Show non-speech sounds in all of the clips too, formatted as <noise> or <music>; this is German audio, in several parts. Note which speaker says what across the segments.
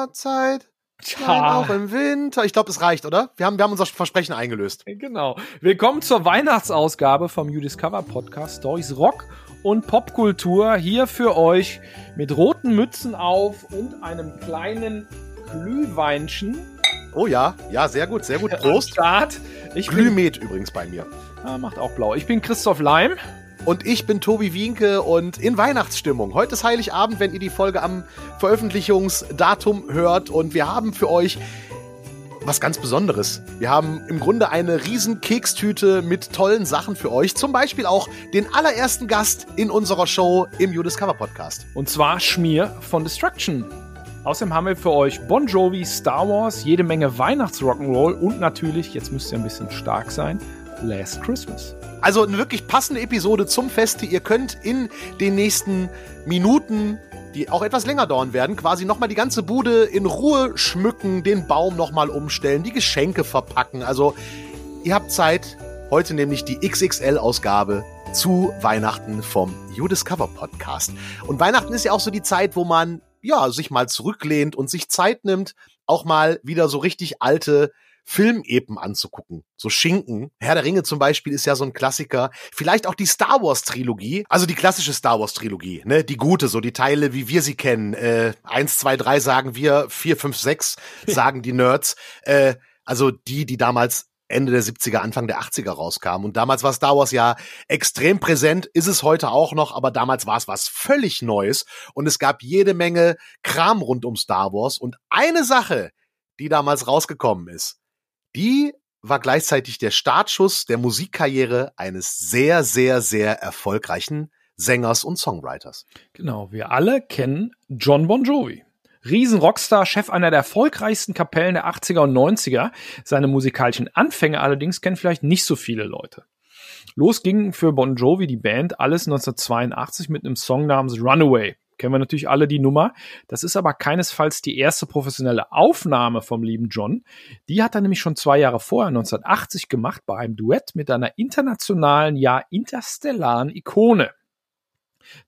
Speaker 1: Sommerzeit. Nein, auch im Winter. Ich glaube, es reicht, oder? Wir haben, wir haben unser Versprechen eingelöst.
Speaker 2: Genau. Willkommen zur Weihnachtsausgabe vom You Discover Podcast Stories Rock und Popkultur. Hier für euch mit roten Mützen auf und einem kleinen Glühweinchen.
Speaker 1: Oh ja, ja, sehr gut, sehr gut. Prost.
Speaker 2: Start.
Speaker 1: Ich Glühmet übrigens bei mir.
Speaker 2: Ah, macht auch blau. Ich bin Christoph Leim.
Speaker 1: Und ich bin Tobi Wienke und in Weihnachtsstimmung. Heute ist Heiligabend, wenn ihr die Folge am Veröffentlichungsdatum hört. Und wir haben für euch was ganz Besonderes. Wir haben im Grunde eine riesen Kekstüte mit tollen Sachen für euch. Zum Beispiel auch den allerersten Gast in unserer Show im You Discover Podcast.
Speaker 2: Und zwar Schmier von Destruction. Außerdem haben wir für euch Bon Jovi, Star Wars, jede Menge Weihnachts-Rock'n'Roll und natürlich, jetzt müsst ihr ein bisschen stark sein, Last Christmas.
Speaker 1: Also eine wirklich passende Episode zum Feste. Ihr könnt in den nächsten Minuten, die auch etwas länger dauern werden, quasi nochmal die ganze Bude in Ruhe schmücken, den Baum nochmal umstellen, die Geschenke verpacken. Also ihr habt Zeit, heute nämlich die XXL-Ausgabe zu Weihnachten vom You Discover Podcast. Und Weihnachten ist ja auch so die Zeit, wo man ja sich mal zurücklehnt und sich Zeit nimmt, auch mal wieder so richtig alte Filmepen anzugucken. So Schinken. Herr der Ringe zum Beispiel ist ja so ein Klassiker. Vielleicht auch die Star Wars Trilogie. Also die klassische Star Wars Trilogie, ne? Die gute, so die Teile, wie wir sie kennen. Äh, eins, zwei, drei sagen wir, vier, fünf, sechs <laughs> sagen die Nerds. Äh, also die, die damals Ende der 70er, Anfang der 80er rauskamen. Und damals war Star Wars ja extrem präsent, ist es heute auch noch, aber damals war es was völlig Neues und es gab jede Menge Kram rund um Star Wars. Und eine Sache, die damals rausgekommen ist, die war gleichzeitig der Startschuss der Musikkarriere eines sehr, sehr, sehr erfolgreichen Sängers und Songwriters.
Speaker 2: Genau, wir alle kennen John Bon Jovi. Riesen-Rockstar, Chef einer der erfolgreichsten Kapellen der 80er und 90er. Seine musikalischen Anfänge allerdings kennen vielleicht nicht so viele Leute. Los ging für Bon Jovi die Band alles 1982 mit einem Song namens Runaway kennen wir natürlich alle die Nummer. Das ist aber keinesfalls die erste professionelle Aufnahme vom lieben John. Die hat er nämlich schon zwei Jahre vorher, 1980, gemacht bei einem Duett mit einer internationalen, ja interstellaren Ikone.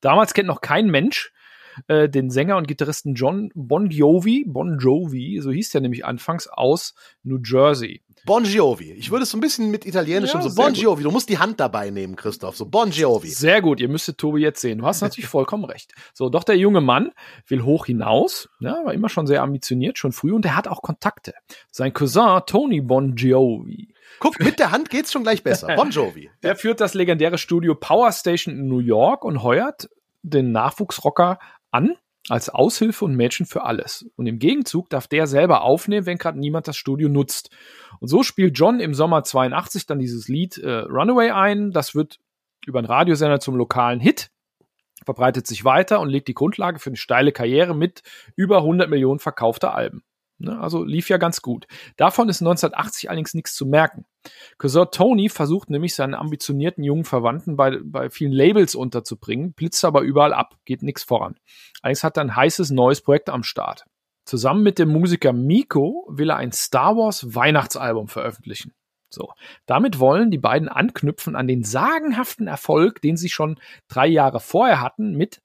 Speaker 2: Damals kennt noch kein Mensch äh, den Sänger und Gitarristen John Bon Jovi, Bon Jovi, so hieß der nämlich anfangs, aus New Jersey.
Speaker 1: Bon Jovi. Ich würde es so ein bisschen mit italienischem, ja, so Bon Jovi. Du musst die Hand dabei nehmen, Christoph. So Bon Jovi.
Speaker 2: Sehr gut. Ihr müsstet Tobi jetzt sehen. Du hast natürlich <laughs> vollkommen recht. So, doch der junge Mann will hoch hinaus. Ja, war immer schon sehr ambitioniert, schon früh. Und er hat auch Kontakte. Sein Cousin Tony Bon Jovi.
Speaker 1: Guck, mit der Hand geht's schon gleich besser. Bon Jovi.
Speaker 2: Der <laughs> führt das legendäre Studio Power Station in New York und heuert den Nachwuchsrocker an als Aushilfe und Mädchen für alles. Und im Gegenzug darf der selber aufnehmen, wenn gerade niemand das Studio nutzt. Und so spielt John im Sommer 82 dann dieses Lied äh, Runaway ein. Das wird über einen Radiosender zum lokalen Hit, verbreitet sich weiter und legt die Grundlage für eine steile Karriere mit über 100 Millionen verkaufter Alben. Ne, also lief ja ganz gut. Davon ist 1980 allerdings nichts zu merken. Cousin Tony versucht nämlich seinen ambitionierten jungen Verwandten bei, bei vielen Labels unterzubringen, blitzt aber überall ab, geht nichts voran. Allerdings hat er ein heißes neues Projekt am Start. Zusammen mit dem Musiker Miko will er ein Star Wars Weihnachtsalbum veröffentlichen. So. Damit wollen die beiden anknüpfen an den sagenhaften Erfolg, den sie schon drei Jahre vorher hatten, mit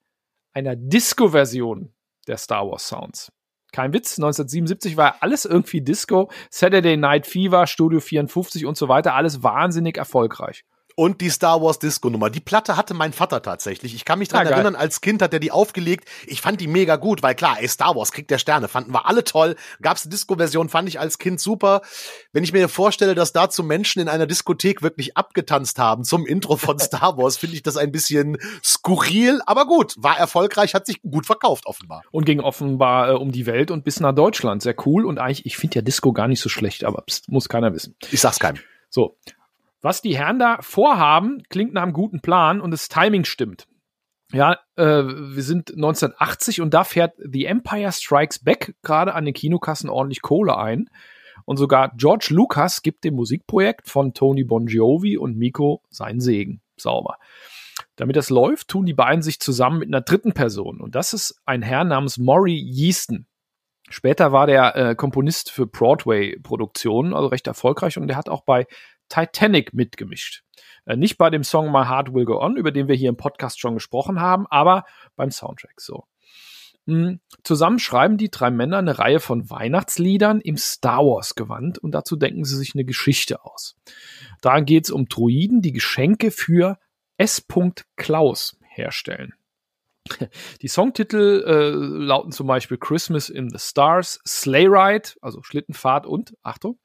Speaker 2: einer Disco-Version der Star Wars Sounds. Kein Witz, 1977 war alles irgendwie Disco, Saturday Night Fever, Studio 54 und so weiter, alles wahnsinnig erfolgreich
Speaker 1: und die Star Wars Disco Nummer. Die Platte hatte mein Vater tatsächlich. Ich kann mich daran ja, erinnern, als Kind hat er die aufgelegt. Ich fand die mega gut, weil klar, ey, Star Wars kriegt der Sterne, fanden wir alle toll. Gab's eine Disco-Version, fand ich als Kind super. Wenn ich mir vorstelle, dass dazu Menschen in einer Diskothek wirklich abgetanzt haben zum Intro von <laughs> Star Wars, finde ich das ein bisschen skurril, aber gut, war erfolgreich, hat sich gut verkauft offenbar.
Speaker 2: Und ging offenbar äh, um die Welt und bis nach Deutschland. Sehr cool und eigentlich, ich finde ja Disco gar nicht so schlecht, aber pst, muss keiner wissen.
Speaker 1: Ich sag's keinem.
Speaker 2: So, was die Herren da vorhaben, klingt nach einem guten Plan und das Timing stimmt. Ja, äh, wir sind 1980 und da fährt The Empire Strikes Back gerade an den Kinokassen ordentlich Kohle ein. Und sogar George Lucas gibt dem Musikprojekt von Tony Bon Jovi und Miko seinen Segen. Sauber. Damit das läuft, tun die beiden sich zusammen mit einer dritten Person. Und das ist ein Herr namens Maury Yeaston. Später war der äh, Komponist für Broadway-Produktionen, also recht erfolgreich. Und der hat auch bei Titanic mitgemischt. Äh, nicht bei dem Song My Heart Will Go On, über den wir hier im Podcast schon gesprochen haben, aber beim Soundtrack so. Hm, zusammen schreiben die drei Männer eine Reihe von Weihnachtsliedern im Star Wars Gewand und dazu denken sie sich eine Geschichte aus. Da geht es um Druiden, die Geschenke für S. Klaus herstellen. <laughs> Die Songtitel äh, lauten zum Beispiel Christmas in the Stars, Sleigh Ride, also Schlittenfahrt und, Achtung,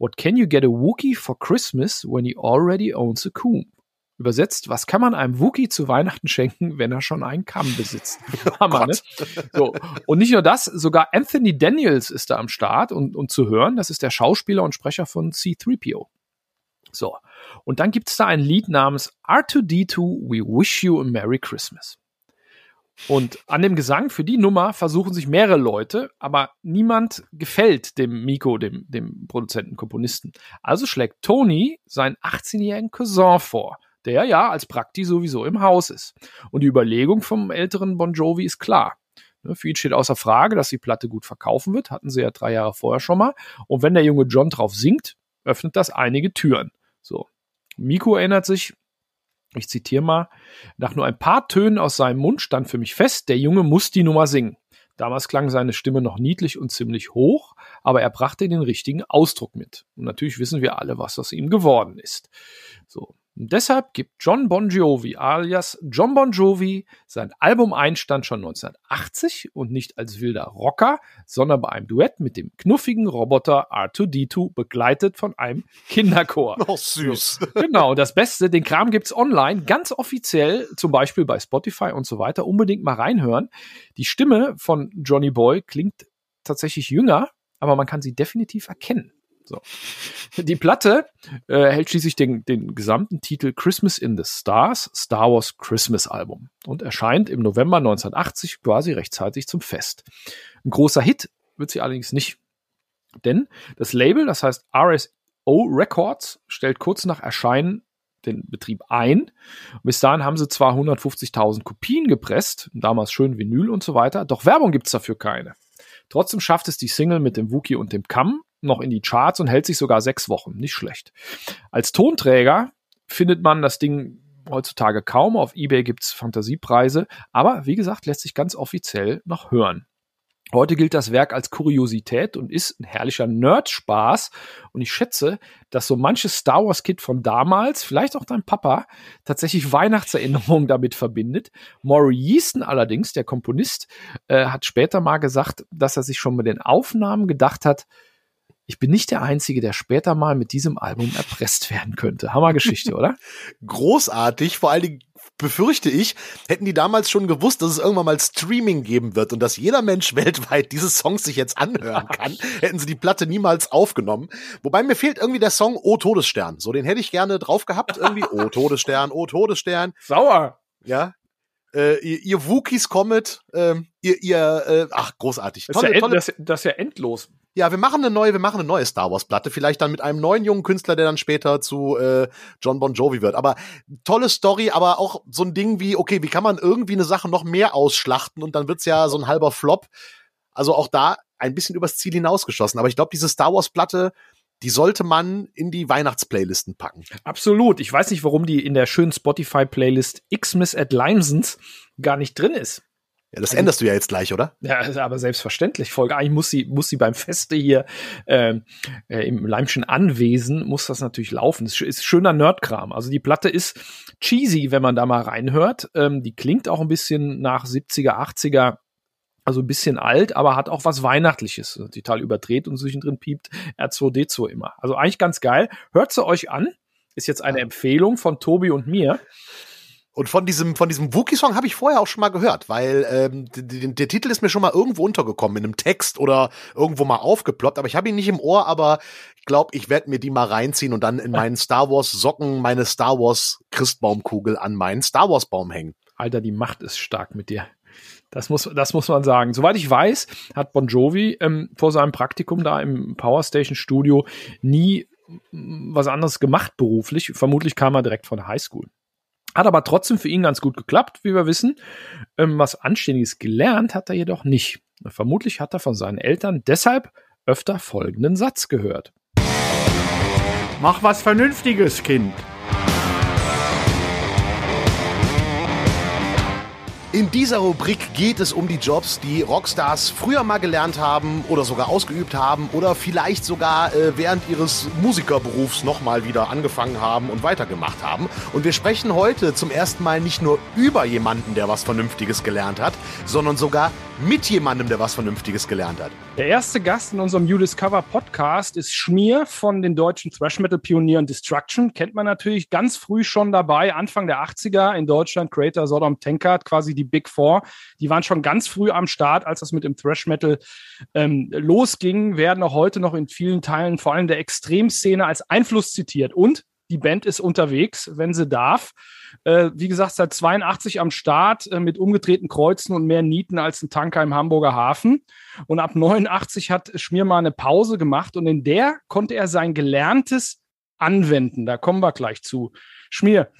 Speaker 2: What can you get a Wookie for Christmas when he already owns a Coom? Übersetzt, was kann man einem Wookie zu Weihnachten schenken, wenn er schon einen Kamm besitzt? <laughs> Hammer, ne? So. Und nicht nur das, sogar Anthony Daniels ist da am Start und, und zu hören, das ist der Schauspieler und Sprecher von C3PO. So. Und dann gibt es da ein Lied namens R2D2 We Wish You a Merry Christmas. Und an dem Gesang für die Nummer versuchen sich mehrere Leute, aber niemand gefällt dem Miko, dem, dem Produzenten, Komponisten. Also schlägt Tony seinen 18-jährigen Cousin vor, der ja als Prakti sowieso im Haus ist. Und die Überlegung vom älteren Bon Jovi ist klar. Ne, für ihn steht außer Frage, dass die Platte gut verkaufen wird, hatten sie ja drei Jahre vorher schon mal. Und wenn der junge John drauf singt, öffnet das einige Türen. So. Miko erinnert sich, ich zitiere mal, nach nur ein paar Tönen aus seinem Mund stand für mich fest, der Junge muss die Nummer singen. Damals klang seine Stimme noch niedlich und ziemlich hoch, aber er brachte den richtigen Ausdruck mit. Und natürlich wissen wir alle, was aus ihm geworden ist. So. Und deshalb gibt John Bon Jovi alias John Bon Jovi sein Album Einstand schon 1980 und nicht als wilder Rocker, sondern bei einem Duett mit dem knuffigen Roboter R2D2 begleitet von einem Kinderchor. <laughs>
Speaker 1: Oh, süß.
Speaker 2: Genau, das Beste, den Kram gibt's online, ganz offiziell, zum Beispiel bei Spotify und so weiter. Unbedingt mal reinhören. Die Stimme von Johnny Boy klingt tatsächlich jünger, aber man kann sie definitiv erkennen. So. Die Platte äh, hält schließlich den, den gesamten Titel Christmas in the Stars, Star Wars Christmas Album und erscheint im November 1980 quasi rechtzeitig zum Fest. Ein großer Hit wird sie allerdings nicht. Denn das Label, das heißt RSO Records, stellt kurz nach Erscheinen den Betrieb ein. Bis dahin haben sie zwar 150.000 Kopien gepresst, damals schön Vinyl und so weiter, doch Werbung gibt's dafür keine. Trotzdem schafft es die Single mit dem Wookie und dem Kamm noch in die Charts und hält sich sogar sechs Wochen. Nicht schlecht. Als Tonträger findet man das Ding heutzutage kaum. Auf eBay gibt's Fantasiepreise, aber wie gesagt, lässt sich ganz offiziell noch hören. Heute gilt das Werk als Kuriosität und ist ein herrlicher Nerd-Spaß. Und ich schätze, dass so manches Star Wars-Kid von damals, vielleicht auch dein Papa, tatsächlich Weihnachtserinnerungen damit verbindet. Maury Easton allerdings, der Komponist, äh, hat später mal gesagt, dass er sich schon mit den Aufnahmen gedacht hat, ich bin nicht der Einzige, der später mal mit diesem Album erpresst werden könnte. Hammergeschichte, oder? <laughs>
Speaker 1: Großartig, vor allen Dingen befürchte ich, hätten die damals schon gewusst, dass es irgendwann mal Streaming geben wird und dass jeder Mensch <laughs> weltweit diese Songs sich jetzt anhören kann, hätten sie die Platte niemals aufgenommen. Wobei mir fehlt irgendwie der Song O Todesstern. So, den hätte ich gerne drauf gehabt, irgendwie. O Todesstern, O Todesstern.
Speaker 2: Sauer.
Speaker 1: Ja. Äh, ihr, ihr Wookies Comet, ähm, ihr, ihr, äh, ach, großartig.
Speaker 2: Das, tolle, ist ja tolle, das, das ist ja endlos
Speaker 1: ja, wir machen eine neue, wir machen eine neue Star Wars Platte, vielleicht dann mit einem neuen jungen Künstler, der dann später zu äh, John Bon Jovi wird. Aber tolle Story, aber auch so ein Ding wie, okay, wie kann man irgendwie eine Sache noch mehr ausschlachten und dann wird's ja so ein halber Flop. Also auch da ein bisschen übers Ziel hinausgeschossen. Aber ich glaube, diese Star Wars Platte, die sollte man in die Weihnachtsplaylisten packen.
Speaker 2: Absolut. Ich weiß nicht, warum die in der schönen Spotify-Playlist Xmas at Limesons gar nicht drin ist.
Speaker 1: Ja, das änderst du ja jetzt gleich, oder?
Speaker 2: Ja, aber selbstverständlich. Folge eigentlich muss sie, muss sie beim Feste hier äh, äh, im Leimschen Anwesen, muss das natürlich laufen. Das ist schöner Nerdkram. Also die Platte ist cheesy, wenn man da mal reinhört. Ähm, die klingt auch ein bisschen nach 70er, 80er also ein bisschen alt, aber hat auch was Weihnachtliches. Total überdreht und zwischendrin piept R2D2 immer. Also eigentlich ganz geil. Hört sie euch an. Ist jetzt eine Empfehlung von Tobi und mir.
Speaker 1: Und von diesem, von diesem Wookie-Song habe ich vorher auch schon mal gehört, weil ähm, der, der Titel ist mir schon mal irgendwo untergekommen, in einem Text oder irgendwo mal aufgeploppt, aber ich habe ihn nicht im Ohr, aber ich glaube, ich werde mir die mal reinziehen und dann in <laughs> meinen Star Wars Socken meine Star Wars Christbaumkugel an meinen Star Wars Baum hängen.
Speaker 2: Alter, die Macht ist stark mit dir. Das muss, das muss man sagen. Soweit ich weiß, hat Bon Jovi ähm, vor seinem Praktikum da im Power Station Studio nie was anderes gemacht beruflich. Vermutlich kam er direkt von der Highschool. Hat aber trotzdem für ihn ganz gut geklappt, wie wir wissen. Ähm, was Anständiges gelernt hat er jedoch nicht. Vermutlich hat er von seinen Eltern deshalb öfter folgenden Satz gehört.
Speaker 3: Mach was Vernünftiges, Kind.
Speaker 1: In dieser Rubrik geht es um die Jobs, die Rockstars früher mal gelernt haben oder sogar ausgeübt haben oder vielleicht sogar äh, während ihres Musikerberufs nochmal wieder angefangen haben und weitergemacht haben. Und wir sprechen heute zum ersten Mal nicht nur über jemanden, der was Vernünftiges gelernt hat, sondern sogar mit jemandem, der was Vernünftiges gelernt hat.
Speaker 3: Der erste Gast in unserem You Discover Podcast ist Schmier von den deutschen Thrash Metal Pionieren Destruction. Kennt man natürlich ganz früh schon dabei, Anfang der 80er in Deutschland, Creator, Sodom, Tankard, quasi die Big Four. Die waren schon ganz früh am Start, als das mit dem Thrash Metal ähm, losging, werden auch heute noch in vielen Teilen, vor allem der Extremszene, als Einfluss zitiert. Und die Band ist unterwegs, wenn sie darf. Äh, wie gesagt, seit 82 am Start äh, mit umgedrehten Kreuzen und mehr Nieten als ein Tanker im Hamburger Hafen. Und ab 89 hat Schmier mal eine Pause gemacht und in der konnte er sein Gelerntes anwenden. Da kommen wir gleich zu. Schmier,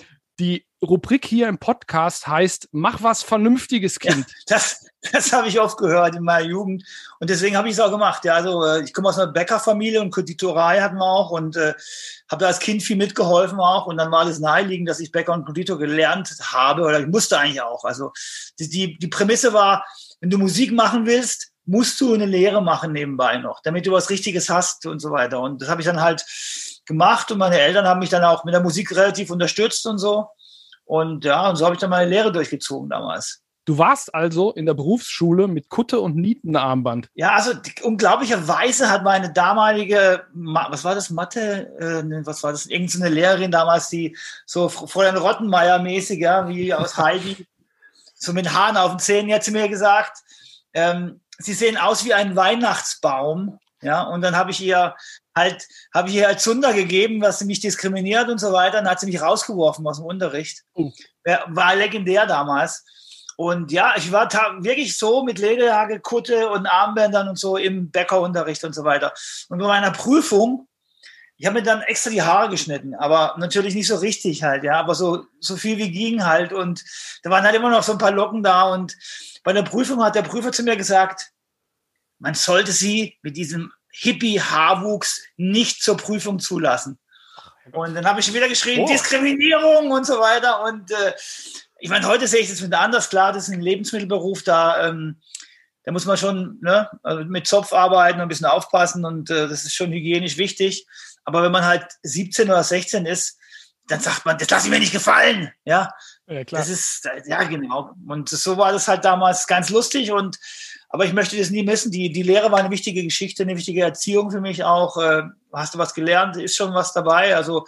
Speaker 3: die Rubrik hier im Podcast heißt, mach was Vernünftiges, Kind.
Speaker 4: Ja, das das habe ich oft gehört in meiner Jugend und deswegen habe ich es auch gemacht. Ja, also äh, ich komme aus einer Bäckerfamilie und Konditorei hatten wir auch und äh, habe da als Kind viel mitgeholfen auch und dann war alles naheliegend, dass ich Bäcker und Konditor gelernt habe oder ich musste eigentlich auch. Also die, die, die Prämisse war, wenn du Musik machen willst, musst du eine Lehre machen nebenbei noch, damit du was Richtiges hast und so weiter. Und das habe ich dann halt gemacht und meine Eltern haben mich dann auch mit der Musik relativ unterstützt und so. Und ja, und so habe ich dann meine Lehre durchgezogen damals.
Speaker 3: Du warst also in der Berufsschule mit Kutte und Nietenarmband.
Speaker 4: Ja, also unglaublicherweise hat meine damalige, was war das, Mathe, äh, was war das, irgendeine Lehrerin damals, die so Fräulein Rottenmeier mäßig, ja, wie aus Heidi, <laughs> so mit Haaren auf den Zähnen, jetzt zu mir gesagt, ähm, sie sehen aus wie ein Weihnachtsbaum. Ja, und dann habe ich ihr halt, habe ich ihr halt Zunder gegeben, was sie mich diskriminiert und so weiter. Dann hat sie mich rausgeworfen aus dem Unterricht. Uh. War legendär damals. Und ja, ich war wirklich so mit Lederjacke, Kutte und Armbändern und so im Bäckerunterricht und so weiter. Und bei meiner Prüfung, ich habe mir dann extra die Haare geschnitten, aber natürlich nicht so richtig halt, ja, aber so, so viel wie ging halt. Und da waren halt immer noch so ein paar Locken da. Und bei der Prüfung hat der Prüfer zu mir gesagt, man sollte sie mit diesem Hippie-Haarwuchs nicht zur Prüfung zulassen. Und dann habe ich wieder geschrieben, oh. Diskriminierung und so weiter. Und äh, ich meine, heute sehe ich das wieder anders. Klar, das ist ein Lebensmittelberuf, da, ähm, da muss man schon ne, also mit Zopf arbeiten und ein bisschen aufpassen und äh, das ist schon hygienisch wichtig. Aber wenn man halt 17 oder 16 ist, dann sagt man, das lasse ich mir nicht gefallen. Ja, ja klar. Das ist, ja, genau. Und so war das halt damals ganz lustig und aber ich möchte das nie missen. Die, die Lehre war eine wichtige Geschichte, eine wichtige Erziehung für mich auch. Äh, hast du was gelernt? Ist schon was dabei? Also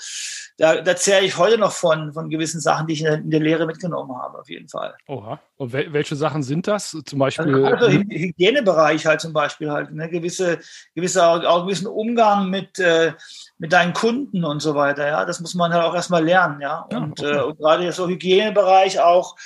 Speaker 4: da, da zehre ich heute noch von, von gewissen Sachen, die ich in der, in der Lehre mitgenommen habe, auf jeden Fall.
Speaker 3: Oha. Und wel welche Sachen sind das? Zum Beispiel.
Speaker 4: Also, also Hygienebereich halt zum Beispiel halt. Ne? Gewisse, gewisse auch, auch gewissen Umgang mit, äh, mit deinen Kunden und so weiter. Ja, das muss man halt auch erstmal lernen. Ja, und, ja, okay. äh, und gerade so Hygienebereich auch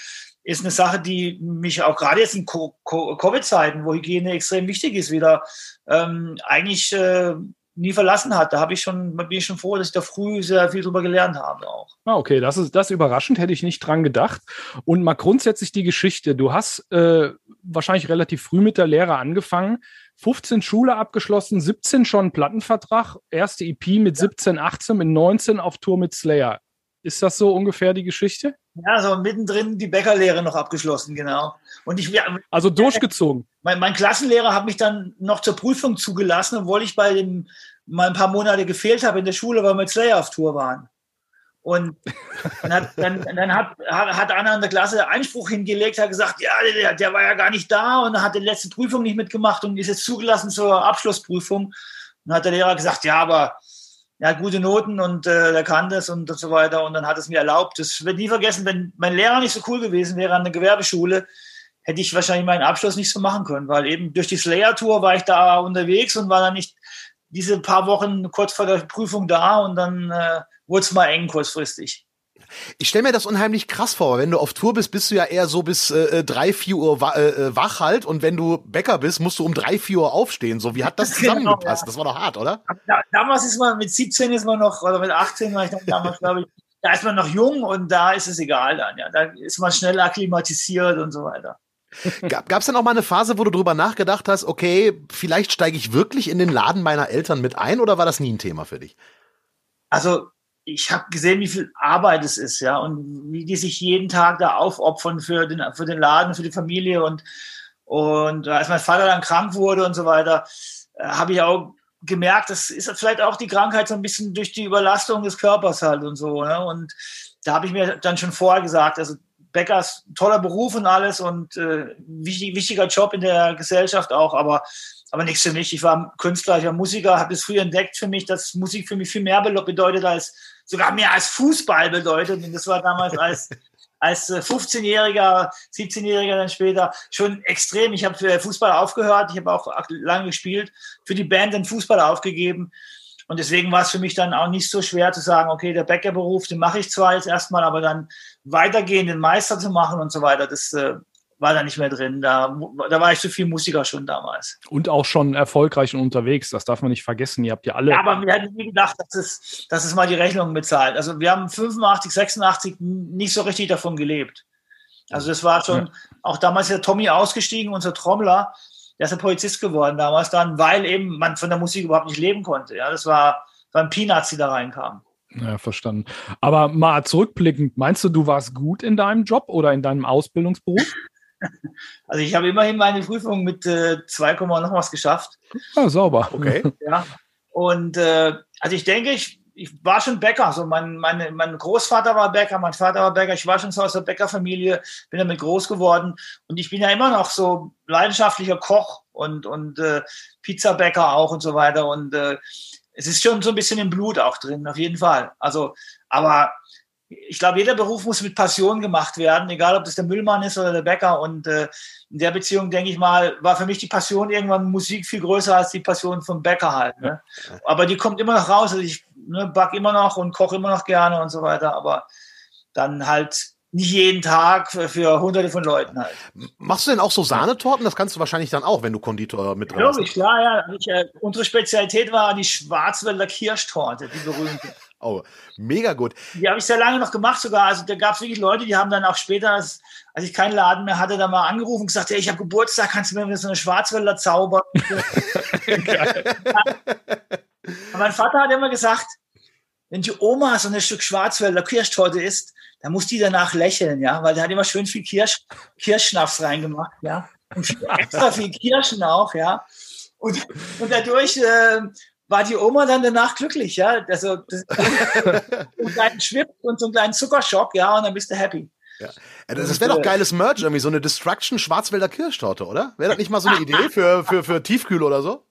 Speaker 4: ist eine Sache, die mich auch gerade jetzt in Covid-Zeiten, wo Hygiene extrem wichtig ist, wieder ähm, eigentlich äh, nie verlassen hat. Da habe ich schon, bin ich schon froh, dass ich da früh sehr viel drüber gelernt habe auch.
Speaker 3: Ah, okay, das ist das ist überraschend, hätte ich nicht dran gedacht. Und mal grundsätzlich die Geschichte. Du hast äh, wahrscheinlich relativ früh mit der Lehre angefangen. 15 Schule abgeschlossen, 17 schon Plattenvertrag, erste EP mit 17, 18, mit 19 auf Tour mit Slayer. Ist das so ungefähr die Geschichte?
Speaker 4: Ja, so mittendrin die Bäckerlehre noch abgeschlossen, genau.
Speaker 3: Und ich also durchgezogen.
Speaker 4: Mein, mein Klassenlehrer hat mich dann noch zur Prüfung zugelassen, obwohl ich bei dem mal ein paar Monate gefehlt habe in der Schule, weil wir mit Slayer auf Tour waren. Und dann hat, dann, dann hat, hat einer in der Klasse Einspruch hingelegt, hat gesagt, ja, der, der war ja gar nicht da und hat die letzte Prüfung nicht mitgemacht und ist jetzt zugelassen zur Abschlussprüfung. Und dann hat der Lehrer gesagt, ja, aber hat gute Noten und äh, er kann das und, und so weiter. Und dann hat es mir erlaubt. Das wird nie vergessen, wenn mein Lehrer nicht so cool gewesen wäre an der Gewerbeschule, hätte ich wahrscheinlich meinen Abschluss nicht so machen können, weil eben durch die Slayer-Tour war ich da unterwegs und war dann nicht diese paar Wochen kurz vor der Prüfung da und dann äh, wurde es mal eng kurzfristig.
Speaker 1: Ich stelle mir das unheimlich krass vor. Wenn du auf Tour bist, bist du ja eher so bis äh, drei, vier Uhr wa äh, äh, wach halt. Und wenn du Bäcker bist, musst du um drei, vier Uhr aufstehen. So, wie hat das <laughs> genau, zusammengepasst? Genau, ja. Das war doch hart, oder?
Speaker 4: Da, damals ist man mit 17 ist man noch, oder mit 18 war ich dann damals, glaube ich, da ist man noch jung und da ist es egal dann, ja. Da ist man schnell akklimatisiert und so weiter. <laughs>
Speaker 1: Gab es denn auch mal eine Phase, wo du drüber nachgedacht hast, okay, vielleicht steige ich wirklich in den Laden meiner Eltern mit ein oder war das nie ein Thema für dich?
Speaker 4: Also ich habe gesehen, wie viel Arbeit es ist, ja, und wie die sich jeden Tag da aufopfern für den, für den Laden, für die Familie und, und als mein Vater dann krank wurde und so weiter, äh, habe ich auch gemerkt, das ist vielleicht auch die Krankheit so ein bisschen durch die Überlastung des Körpers halt und so. Ne? Und da habe ich mir dann schon vorher gesagt, also Bäcker ist ein toller Beruf und alles und äh, wichtig, wichtiger Job in der Gesellschaft auch, aber, aber nichts für mich. Ich war Künstler, ich war Musiker, habe es früh entdeckt für mich, dass Musik für mich viel mehr bedeutet als, sogar mehr als Fußball bedeutet. Und das war damals als, als 15-Jähriger, äh, 17-Jähriger dann später schon extrem. Ich habe für Fußball aufgehört, ich habe auch lange gespielt, für die Band den Fußball aufgegeben. Und deswegen war es für mich dann auch nicht so schwer zu sagen, okay, der Bäckerberuf, den mache ich zwar jetzt erstmal, aber dann weitergehen, den Meister zu machen und so weiter, das äh, war da nicht mehr drin. Da, da war ich zu viel Musiker schon damals.
Speaker 2: Und auch schon erfolgreich und unterwegs, das darf man nicht vergessen. Ihr habt ja alle.
Speaker 4: Ja, aber wir hätten nie gedacht, dass es, dass es mal die Rechnung bezahlt. Also wir haben 85, 86 nicht so richtig davon gelebt. Also das war schon, ja. auch damals ist der Tommy ausgestiegen, unser Trommler, der ist ein Polizist geworden damals dann, weil eben man von der Musik überhaupt nicht leben konnte. Ja, das war, waren Peanuts, die da reinkamen.
Speaker 2: Ja, verstanden. Aber mal zurückblickend, meinst du, du warst gut in deinem Job oder in deinem Ausbildungsberuf?
Speaker 4: Also ich habe immerhin meine Prüfung mit äh, 2, noch was geschafft.
Speaker 2: Ah, sauber.
Speaker 4: Okay. <laughs> Ja. Und äh, also ich denke, ich, ich war schon Bäcker. So mein, meine, mein Großvater war Bäcker, mein Vater war Bäcker. Ich war schon so aus der Bäckerfamilie, bin damit groß geworden. Und ich bin ja immer noch so leidenschaftlicher Koch und, und äh, Pizzabäcker auch und so weiter. Und äh, es ist schon so ein bisschen im Blut auch drin, auf jeden Fall. Also, aber ich glaube, jeder Beruf muss mit Passion gemacht werden, egal ob das der Müllmann ist oder der Bäcker. Und äh, in der Beziehung, denke ich mal, war für mich die Passion irgendwann Musik viel größer als die Passion vom Bäcker halt. Ne? Aber die kommt immer noch raus. Also ich ne, back immer noch und koche immer noch gerne und so weiter. Aber dann halt nicht jeden Tag für, für hunderte von Leuten halt.
Speaker 1: Machst du denn auch so Sahnetorten? Das kannst du wahrscheinlich dann auch, wenn du Konditor mit drin
Speaker 4: bist. klar, ja. Ich, äh, unsere Spezialität war die Schwarzwälder Kirschtorte, die berühmte.
Speaker 1: Oh, mega gut.
Speaker 4: Die habe ich sehr lange noch gemacht sogar. Also da gab es wirklich Leute, die haben dann auch später, als, ich keinen Laden mehr hatte, da mal angerufen und gesagt, hey, ich habe Geburtstag, kannst du mir so eine Schwarzwälder zaubern? <laughs> mein Vater hat immer gesagt, wenn die Oma so ein Stück Schwarzwälder Kirschtorte isst, dann muss die danach lächeln, ja, weil der hat immer schön viel Kirsch, Kirschschnaps reingemacht, ja, und viel, <laughs> extra viel Kirschen auch, ja, und, und dadurch äh, war die Oma dann danach glücklich, ja, also das, <laughs> so einen kleinen Schwipp und so einen kleinen Zuckerschock, ja, und dann bist du happy.
Speaker 1: Ja. Das wäre doch geiles Merch, irgendwie so eine Destruction Schwarzwälder Kirschtorte, oder? Wäre das nicht mal so eine <laughs> Idee für, für, für Tiefkühl oder so?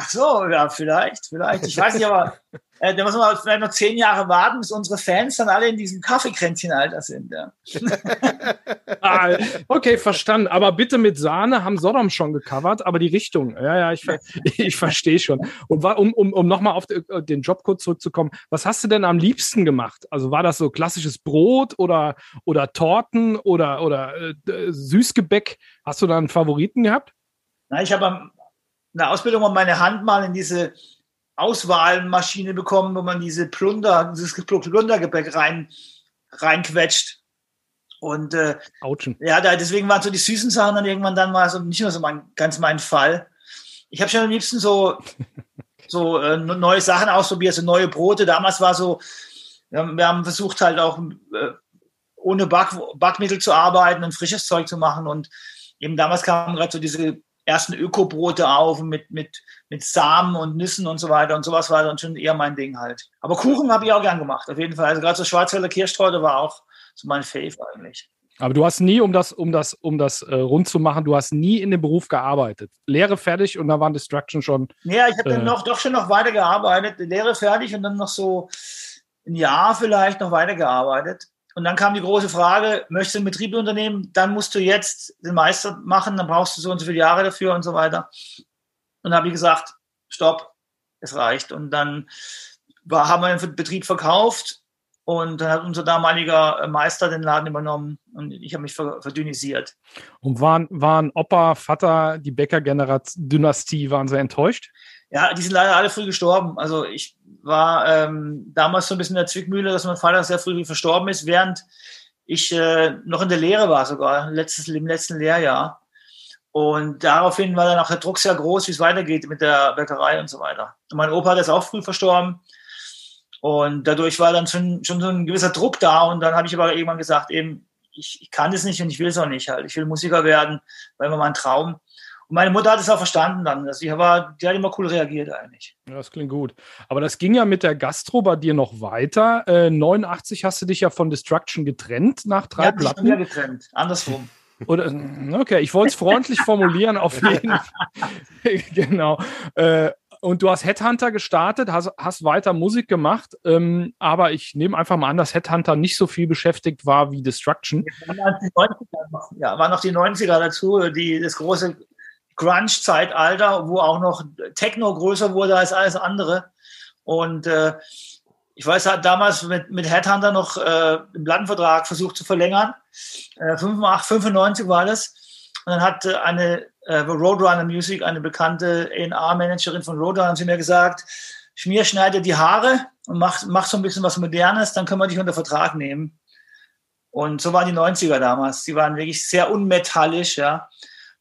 Speaker 4: Ach so, ja, vielleicht, vielleicht. Ich weiß nicht, aber <laughs> äh, da müssen wir vielleicht noch zehn Jahre warten, bis unsere Fans dann alle in diesem Kaffeekränzchenalter sind. Ja. <laughs>
Speaker 2: ah, okay, verstanden. Aber bitte mit Sahne haben Sodom schon gecovert, aber die Richtung, ja, ja, ich, <laughs> ich verstehe schon. Und um, um, um nochmal auf den Job kurz zurückzukommen, was hast du denn am liebsten gemacht? Also war das so klassisches Brot oder, oder Torten oder, oder äh, Süßgebäck? Hast du da einen Favoriten gehabt?
Speaker 4: Na, ich habe in der Ausbildung mal meine Hand mal in diese Auswahlmaschine bekommen, wo man diese Plunder, dieses Plundergebäck rein, reinquetscht. Und äh, ja, da, deswegen waren so die süßen Sachen dann irgendwann dann mal so nicht mehr so mein, ganz mein Fall. Ich habe schon am liebsten so, <laughs> so äh, neue Sachen ausprobiert, so neue Brote. Damals war so, wir haben, wir haben versucht halt auch äh, ohne Back, Backmittel zu arbeiten und frisches Zeug zu machen. Und eben damals kamen gerade so diese ersten Ökobrote auf mit, mit, mit Samen und Nüssen und so weiter. Und sowas war dann schon eher mein Ding halt. Aber Kuchen habe ich auch gern gemacht, auf jeden Fall. Also gerade so Schwarzwälder Kirschtorte war auch so mein Fave eigentlich.
Speaker 2: Aber du hast nie, um das, um das, um das äh, rund zu machen, du hast nie in dem Beruf gearbeitet. Lehre fertig und da waren Destruction schon.
Speaker 4: Ja, ich habe äh, dann noch doch schon noch weiter gearbeitet. Lehre fertig und dann noch so ein Jahr vielleicht noch weiter gearbeitet. Und dann kam die große Frage, möchtest du einen Betrieb unternehmen? Dann musst du jetzt den Meister machen, dann brauchst du so und so viele Jahre dafür und so weiter. Und habe ich gesagt, stopp, es reicht. Und dann war, haben wir den Betrieb verkauft und dann hat unser damaliger Meister den Laden übernommen und ich habe mich verdünnisiert.
Speaker 2: Und waren, waren Opa, Vater, die Bäcker-Dynastie, waren sie enttäuscht?
Speaker 4: Ja, die sind leider alle früh gestorben. Also ich war ähm, damals so ein bisschen in der Zwickmühle, dass mein Vater sehr früh verstorben ist, während ich äh, noch in der Lehre war sogar, letztes, im letzten Lehrjahr. Und daraufhin war dann auch der Druck sehr groß, wie es weitergeht mit der Bäckerei und so weiter. Und mein Opa ist auch früh verstorben. Und dadurch war dann schon, schon so ein gewisser Druck da. Und dann habe ich aber irgendwann gesagt, eben, ich, ich kann das nicht und ich will es auch nicht halt. Ich will Musiker werden, weil immer mein Traum. Und meine Mutter hat es auch verstanden dann. Also die, war, die hat immer cool reagiert eigentlich.
Speaker 2: Ja, das klingt gut. Aber das ging ja mit der Gastro bei dir noch weiter. Äh, 89 hast du dich ja von Destruction getrennt nach drei ja, Platten.
Speaker 4: Ja, getrennt. Andersrum.
Speaker 2: Oder, okay, ich wollte es freundlich formulieren, auf jeden <laughs> Fall. <laughs> genau. Äh, und du hast Headhunter gestartet, hast, hast weiter Musik gemacht, ähm, aber ich nehme einfach mal an, dass Headhunter nicht so viel beschäftigt war wie Destruction.
Speaker 4: Ja, waren noch die 90er dazu, die, das große Grunge-Zeitalter, wo auch noch Techno größer wurde als alles andere. Und äh, ich weiß, hat damals mit, mit Headhunter noch äh, den Plattenvertrag versucht zu verlängern. Äh, 85, 95 war das. Und dann hat äh, eine äh, Roadrunner Music, eine bekannte A&R-Managerin von Roadrunner, zu mir gesagt, Schmier, schneide die Haare und mach, mach so ein bisschen was Modernes, dann können wir dich unter Vertrag nehmen. Und so waren die 90er damals. Die waren wirklich sehr unmetallisch, ja.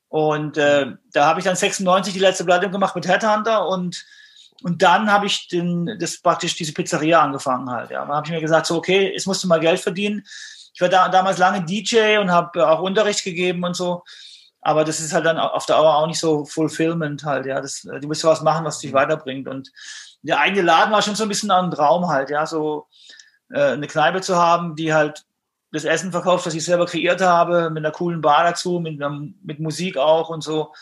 Speaker 4: Und äh, da habe ich dann 96 die letzte Platte gemacht mit Headhunter und und dann habe ich den, das praktisch diese Pizzeria angefangen halt. Ja, dann habe ich mir gesagt, so okay, jetzt musst du mal Geld verdienen. Ich war da, damals lange DJ und habe auch Unterricht gegeben und so. Aber das ist halt dann auf der Dauer auch nicht so fulfillment halt, ja. Das, du musst was machen, was dich mhm. weiterbringt. Und der eigene Laden war schon so ein bisschen ein Traum halt, ja, so äh, eine Kneipe zu haben, die halt das Essen verkauft, das ich selber kreiert habe, mit einer coolen Bar dazu, mit, mit Musik auch und so.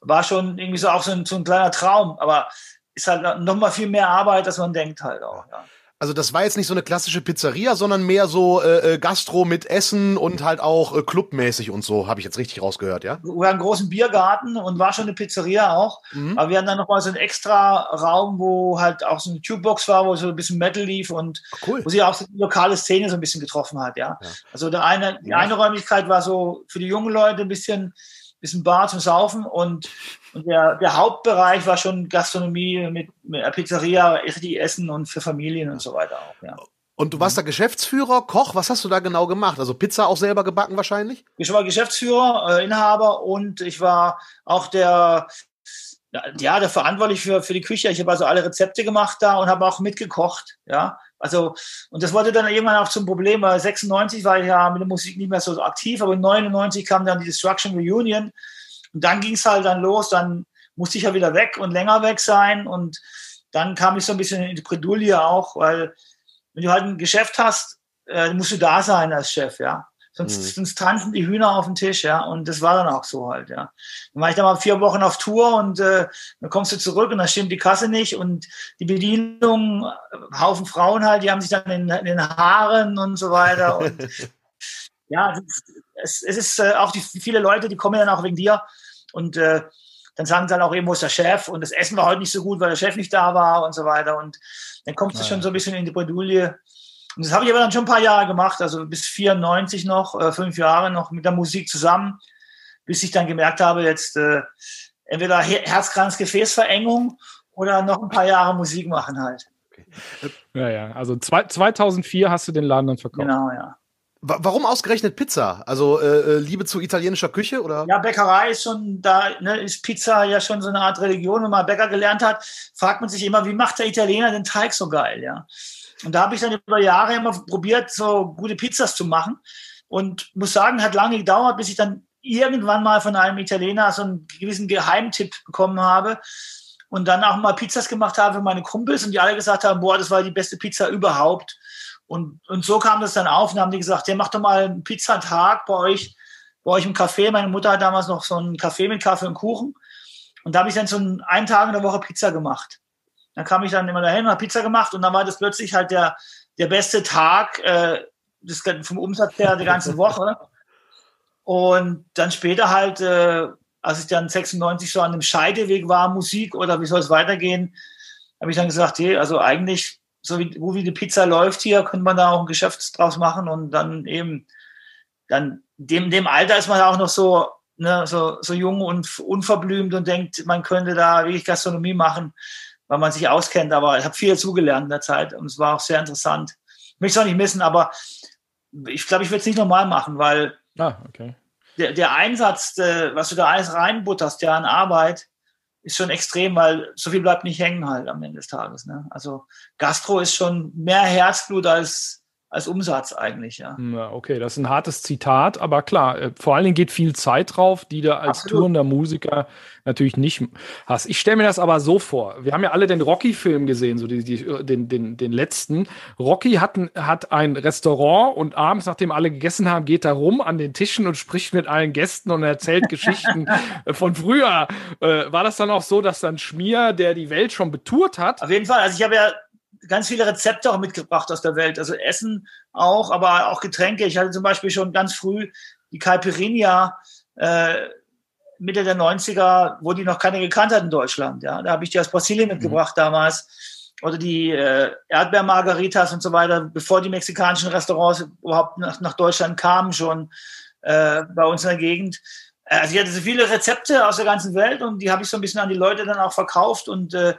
Speaker 4: War schon irgendwie so auch so ein, so ein kleiner Traum, aber ist halt noch mal viel mehr Arbeit, als man denkt halt auch, ja.
Speaker 1: Also das war jetzt nicht so eine klassische Pizzeria, sondern mehr so äh, äh, Gastro mit Essen und halt auch äh, clubmäßig und so, habe ich jetzt richtig rausgehört, ja?
Speaker 4: Wir haben einen großen Biergarten und war schon eine Pizzeria auch. Mhm. Aber wir hatten dann nochmal so einen extra Raum, wo halt auch so eine Tubebox war, wo so ein bisschen Metal lief und cool. wo sich auch die lokale Szene so ein bisschen getroffen hat, ja. ja. Also der eine, die eine Räumlichkeit war so für die jungen Leute ein bisschen, bisschen Bar zum Saufen und und der, der Hauptbereich war schon Gastronomie mit, mit Pizzeria, richtig Essen und für Familien und so weiter auch, ja.
Speaker 1: Und du warst da Geschäftsführer, Koch, was hast du da genau gemacht? Also Pizza auch selber gebacken wahrscheinlich?
Speaker 4: Ich war Geschäftsführer, äh, Inhaber und ich war auch der, ja, der verantwortlich für, für die Küche. Ich habe also alle Rezepte gemacht da und habe auch mitgekocht, ja. Also, und das wurde dann irgendwann auch zum Problem, weil 96 war ich ja mit der Musik nicht mehr so aktiv, aber 99 kam dann die Destruction Reunion und dann ging es halt dann los, dann musste ich ja wieder weg und länger weg sein. Und dann kam ich so ein bisschen in die Bredouille auch, weil wenn du halt ein Geschäft hast, äh, musst du da sein als Chef, ja. Sonst, mhm. sonst tanzen die Hühner auf dem Tisch, ja. Und das war dann auch so halt, ja. Dann war ich dann mal vier Wochen auf Tour und äh, dann kommst du zurück und dann stimmt die Kasse nicht und die Bedienung, äh, Haufen Frauen halt, die haben sich dann in, in den Haaren und so weiter. <laughs> Und ja, es, es ist äh, auch die viele Leute, die kommen dann auch wegen dir und äh, dann sagen sie dann auch eben, wo ist der Chef? Und das Essen war heute nicht so gut, weil der Chef nicht da war und so weiter. Und dann kommt es ja. schon so ein bisschen in die Bredouille. Und das habe ich aber dann schon ein paar Jahre gemacht, also bis 94 noch, äh, fünf Jahre noch mit der Musik zusammen, bis ich dann gemerkt habe, jetzt äh, entweder Herzkranzgefäßverengung oder noch ein paar Jahre Musik machen halt.
Speaker 2: Ja, ja, also zwei, 2004 hast du den Laden dann verkauft.
Speaker 4: Genau, ja.
Speaker 1: Warum ausgerechnet Pizza? Also äh, äh, Liebe zu italienischer Küche oder?
Speaker 4: Ja, Bäckerei ist schon da, ne, ist Pizza ja schon so eine Art Religion. Wenn man Bäcker gelernt hat, fragt man sich immer, wie macht der Italiener den Teig so geil, ja? Und da habe ich dann über Jahre immer probiert, so gute Pizzas zu machen. Und muss sagen, hat lange gedauert, bis ich dann irgendwann mal von einem Italiener so einen gewissen Geheimtipp bekommen habe und dann auch mal Pizzas gemacht habe für meine Kumpels und die alle gesagt haben, boah, das war die beste Pizza überhaupt. Und, und so kam das dann auf und haben die gesagt, ja, mach doch mal einen Pizzatag bei euch, bei euch im Café. Meine Mutter hat damals noch so einen Café mit Kaffee und Kuchen. Und da habe ich dann so einen Tag in der Woche Pizza gemacht. Dann kam ich dann immer dahin und habe Pizza gemacht und dann war das plötzlich halt der, der beste Tag äh, das, vom Umsatz her der ganzen <laughs> Woche. Und dann später halt, äh, als ich dann 96 so an dem Scheideweg war, Musik oder wie soll es weitergehen, habe ich dann gesagt, hey, also eigentlich so wie, wo wie die Pizza läuft hier, könnte man da auch ein Geschäft draus machen und dann eben, dann dem, dem Alter ist man auch noch so, ne, so, so jung und unverblümt und denkt, man könnte da wirklich Gastronomie machen, weil man sich auskennt. Aber ich habe viel zugelernt in der Zeit und es war auch sehr interessant. Ich möchte es auch nicht missen, aber ich glaube, ich würde es nicht normal machen, weil
Speaker 2: ah, okay.
Speaker 4: der, der Einsatz, äh, was du da alles reinbutterst, ja, an Arbeit, ist schon extrem, weil so viel bleibt nicht hängen halt am Ende des Tages. Ne? Also Gastro ist schon mehr Herzblut als als Umsatz eigentlich, ja.
Speaker 2: ja. Okay, das ist ein hartes Zitat, aber klar, äh, vor allen Dingen geht viel Zeit drauf, die du als Absolut. tourender Musiker natürlich nicht hast. Ich stelle mir das aber so vor. Wir haben ja alle den Rocky-Film gesehen, so die, die, den, den, den letzten. Rocky hat ein, hat ein Restaurant und abends, nachdem alle gegessen haben, geht er rum an den Tischen und spricht mit allen Gästen und erzählt <laughs> Geschichten von früher. Äh, war das dann auch so, dass dann Schmier, der die Welt schon betourt hat?
Speaker 4: Auf jeden Fall. Also ich habe ja ganz viele Rezepte auch mitgebracht aus der Welt. Also Essen auch, aber auch Getränke. Ich hatte zum Beispiel schon ganz früh die Caipirinha äh, Mitte der 90er, wo die noch keine gekannt hat in Deutschland. Ja, da habe ich die aus Brasilien mitgebracht mhm. damals. Oder die äh, Erdbeermargaritas und so weiter, bevor die mexikanischen Restaurants überhaupt nach, nach Deutschland kamen, schon äh, bei uns in der Gegend. Äh, also ich hatte so viele Rezepte aus der ganzen Welt und die habe ich so ein bisschen an die Leute dann auch verkauft und äh,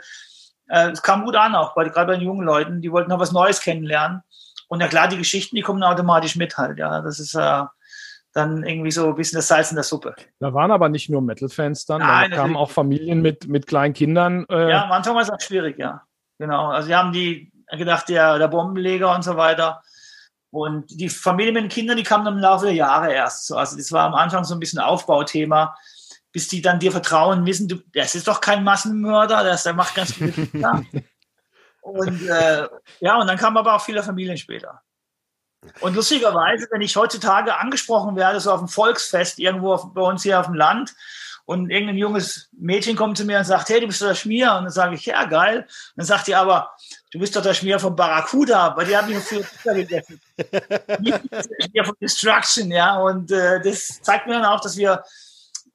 Speaker 4: äh, es kam gut an, auch bei, gerade bei den jungen Leuten, die wollten noch was Neues kennenlernen. Und ja klar, die Geschichten, die kommen automatisch mit halt, ja. Das ist äh, dann irgendwie so ein bisschen das Salz in der Suppe.
Speaker 2: Da waren aber nicht nur Metal-Fans dann, Nein, da kamen auch Familien mit, mit kleinen Kindern.
Speaker 4: Äh ja, am Anfang war es auch schwierig, ja. Genau. Also die haben die gedacht, der, der Bombenleger und so weiter. Und die Familie mit den Kindern, die kamen dann im Laufe der Jahre erst so. Also das war am Anfang so ein bisschen Aufbauthema bis die dann dir vertrauen wissen, du, das ist doch kein Massenmörder, das, der macht ganz viel. und äh, ja, und dann kamen aber auch viele Familien später. Und lustigerweise, wenn ich heutzutage angesprochen werde, so auf dem Volksfest irgendwo auf, bei uns hier auf dem Land, und irgendein junges Mädchen kommt zu mir und sagt, hey, du bist doch der Schmier. Und dann sage ich, ja, geil. Und dann sagt die aber, du bist doch der Schmier von Barracuda, weil die haben mich für Pizza gegessen. <laughs> Nicht der Schmier von Destruction, ja. Und äh, das zeigt mir dann auch, dass wir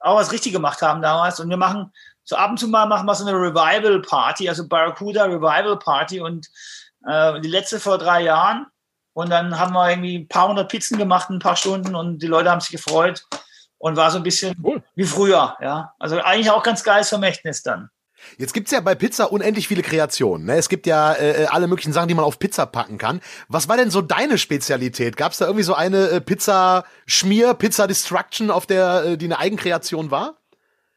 Speaker 4: auch was richtig gemacht haben damals. Und wir machen so ab und zu mal machen wir so eine Revival Party, also Barracuda Revival Party und äh, die letzte vor drei Jahren. Und dann haben wir irgendwie ein paar hundert Pizzen gemacht, ein paar Stunden und die Leute haben sich gefreut und war so ein bisschen cool. wie früher, ja. Also eigentlich auch ganz geiles Vermächtnis dann.
Speaker 1: Jetzt gibt's ja bei Pizza unendlich viele Kreationen. Ne? Es gibt ja äh, alle möglichen Sachen, die man auf Pizza packen kann. Was war denn so deine Spezialität? Gab's da irgendwie so eine äh, Pizza Schmier, Pizza Destruction, auf der äh, die eine Eigenkreation war?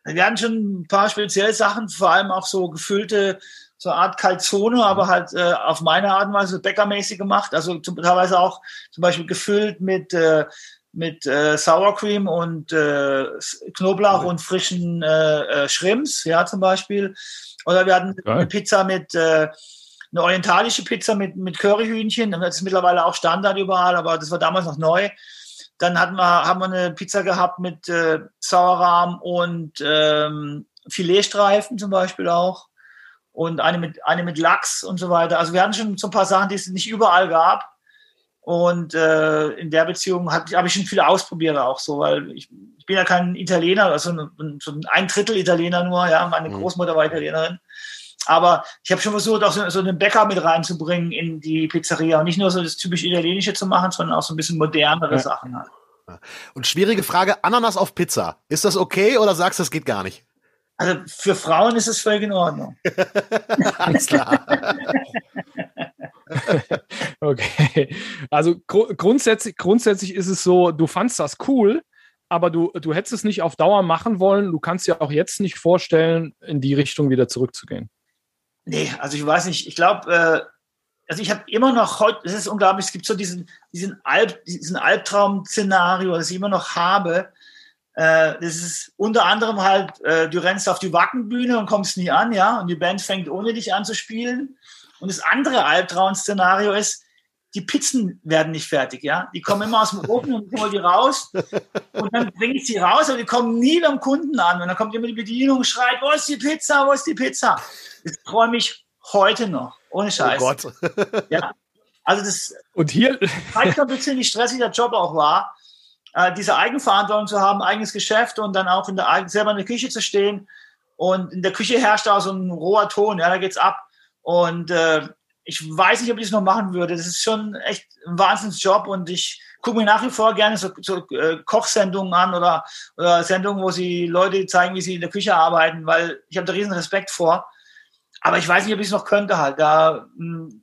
Speaker 4: Wir hatten schon ein paar spezielle Sachen, vor allem auch so gefüllte, so eine Art Calzone, aber halt äh, auf meine Art und Weise bäckermäßig gemacht. Also zum, teilweise auch zum Beispiel gefüllt mit äh, mit äh, Sour Cream und äh, Knoblauch und frischen äh, äh, Shrimps, ja, zum Beispiel. Oder wir hatten Geil. eine Pizza mit, äh, eine orientalische Pizza mit, mit Curryhühnchen. Das ist mittlerweile auch Standard überall, aber das war damals noch neu. Dann hatten wir, haben wir eine Pizza gehabt mit äh, Sauerrahm und ähm, Filetstreifen zum Beispiel auch. Und eine mit, eine mit Lachs und so weiter. Also wir hatten schon so ein paar Sachen, die es nicht überall gab. Und äh, in der Beziehung habe hab ich schon viel ausprobiert auch so, weil ich, ich bin ja kein Italiener, also so ein Drittel Italiener nur, ja, meine mhm. Großmutter war Italienerin. Aber ich habe schon versucht, auch so, so einen Bäcker mit reinzubringen in die Pizzeria und nicht nur so das typisch Italienische zu machen, sondern auch so ein bisschen modernere ja. Sachen halt.
Speaker 1: Und schwierige Frage, Ananas auf Pizza. Ist das okay oder sagst du, das geht gar nicht?
Speaker 4: Also für Frauen ist es völlig in Ordnung. <laughs> Alles klar. <laughs> <laughs>
Speaker 2: okay. Also gru grundsätzlich, grundsätzlich ist es so, du fandst das cool, aber du, du hättest es nicht auf Dauer machen wollen. Du kannst dir auch jetzt nicht vorstellen, in die Richtung wieder zurückzugehen.
Speaker 4: Nee, also ich weiß nicht. Ich glaube, äh, also ich habe immer noch heute, das ist unglaublich, es gibt so diesen, diesen, Alb, diesen Albtraum-Szenario, das ich immer noch habe. Äh, das ist unter anderem halt, äh, du rennst auf die Wackenbühne und kommst nie an, ja, und die Band fängt ohne dich an zu spielen. Und das andere Albtraum-Szenario ist, die Pizzen werden nicht fertig, ja. Die kommen immer aus dem Ofen und ich hole die raus und dann bringe ich sie raus, aber die kommen nie beim Kunden an. Und dann kommt immer die Bedienung und schreit, wo ist die Pizza, wo ist die Pizza? Das träume ich heute noch, ohne Scheiß. Oh Gott. <laughs> ja. Also das
Speaker 2: und hier
Speaker 4: zeigt ein bisschen, wie stressig der Job auch war, äh, diese Eigenverantwortung zu haben, eigenes Geschäft und dann auch in der, selber in der Küche zu stehen. Und in der Küche herrscht auch so ein roher Ton, ja, da geht's ab. Und äh, ich weiß nicht, ob ich das noch machen würde. Das ist schon echt ein Wahnsinnsjob und ich gucke mir nach wie vor gerne so, so äh, Kochsendungen an oder, oder Sendungen, wo sie Leute zeigen, wie sie in der Küche arbeiten, weil ich habe da riesen Respekt vor. Aber ich weiß nicht, ob ich es noch könnte halt. Da, mh, hm,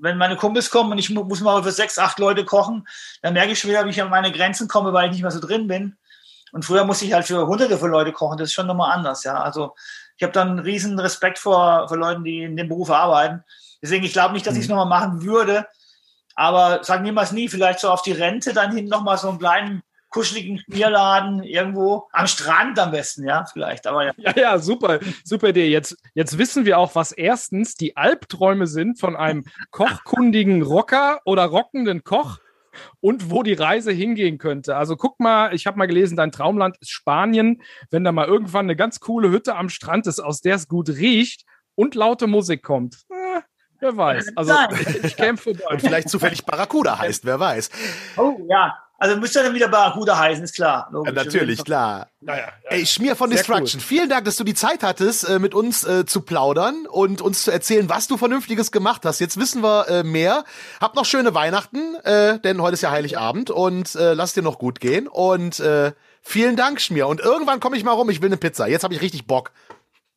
Speaker 4: wenn meine Kumpels kommen und ich muss mal für sechs, acht Leute kochen, dann merke ich schon wieder, wie ich an meine Grenzen komme, weil ich nicht mehr so drin bin. Und früher musste ich halt für hunderte von Leute kochen. Das ist schon nochmal anders, ja. Also Ich habe dann riesen Respekt vor, vor Leuten, die in dem Beruf arbeiten. Deswegen, ich glaube nicht, dass ich es
Speaker 1: Mhm.
Speaker 4: nochmal machen würde. Aber sag niemals nie, vielleicht so auf die Rente dann hin nochmal so einen kleinen kuscheligen Bierladen irgendwo am Strand am besten, ja, vielleicht. Aber ja.
Speaker 3: Ja, ja, super, super Idee. Jetzt, jetzt wissen wir auch, was erstens die Albträume sind von einem <laughs> kochkundigen Rocker oder rockenden Koch und wo die Reise hingehen könnte. Also guck mal, ich habe mal gelesen, dein Traumland ist Spanien. Wenn da mal irgendwann eine ganz coole Hütte am Strand ist, aus der es gut riecht und laute Musik kommt. Eh, wer weiß. Also
Speaker 4: Nein.
Speaker 3: ich käme vorbei.
Speaker 1: Und vielleicht zufällig Barracuda <laughs> heißt, wer weiß.
Speaker 4: Oh, ja. Also müsste dann wieder Barracuda heißen, ist klar.
Speaker 1: Ja, natürlich, klar.
Speaker 3: Naja, ja,
Speaker 1: Ey, Schmier von Destruction, vielen Dank, dass du die Zeit hattest, äh, mit uns äh, zu plaudern und uns zu erzählen, was du Vernünftiges gemacht hast. Jetzt wissen wir äh, mehr. Hab noch schöne Weihnachten, äh, denn heute ist ja Heiligabend und äh, lass dir noch gut gehen. Und äh, vielen Dank, Schmier. Und irgendwann komme ich mal rum, ich will eine Pizza. Jetzt habe ich richtig Bock.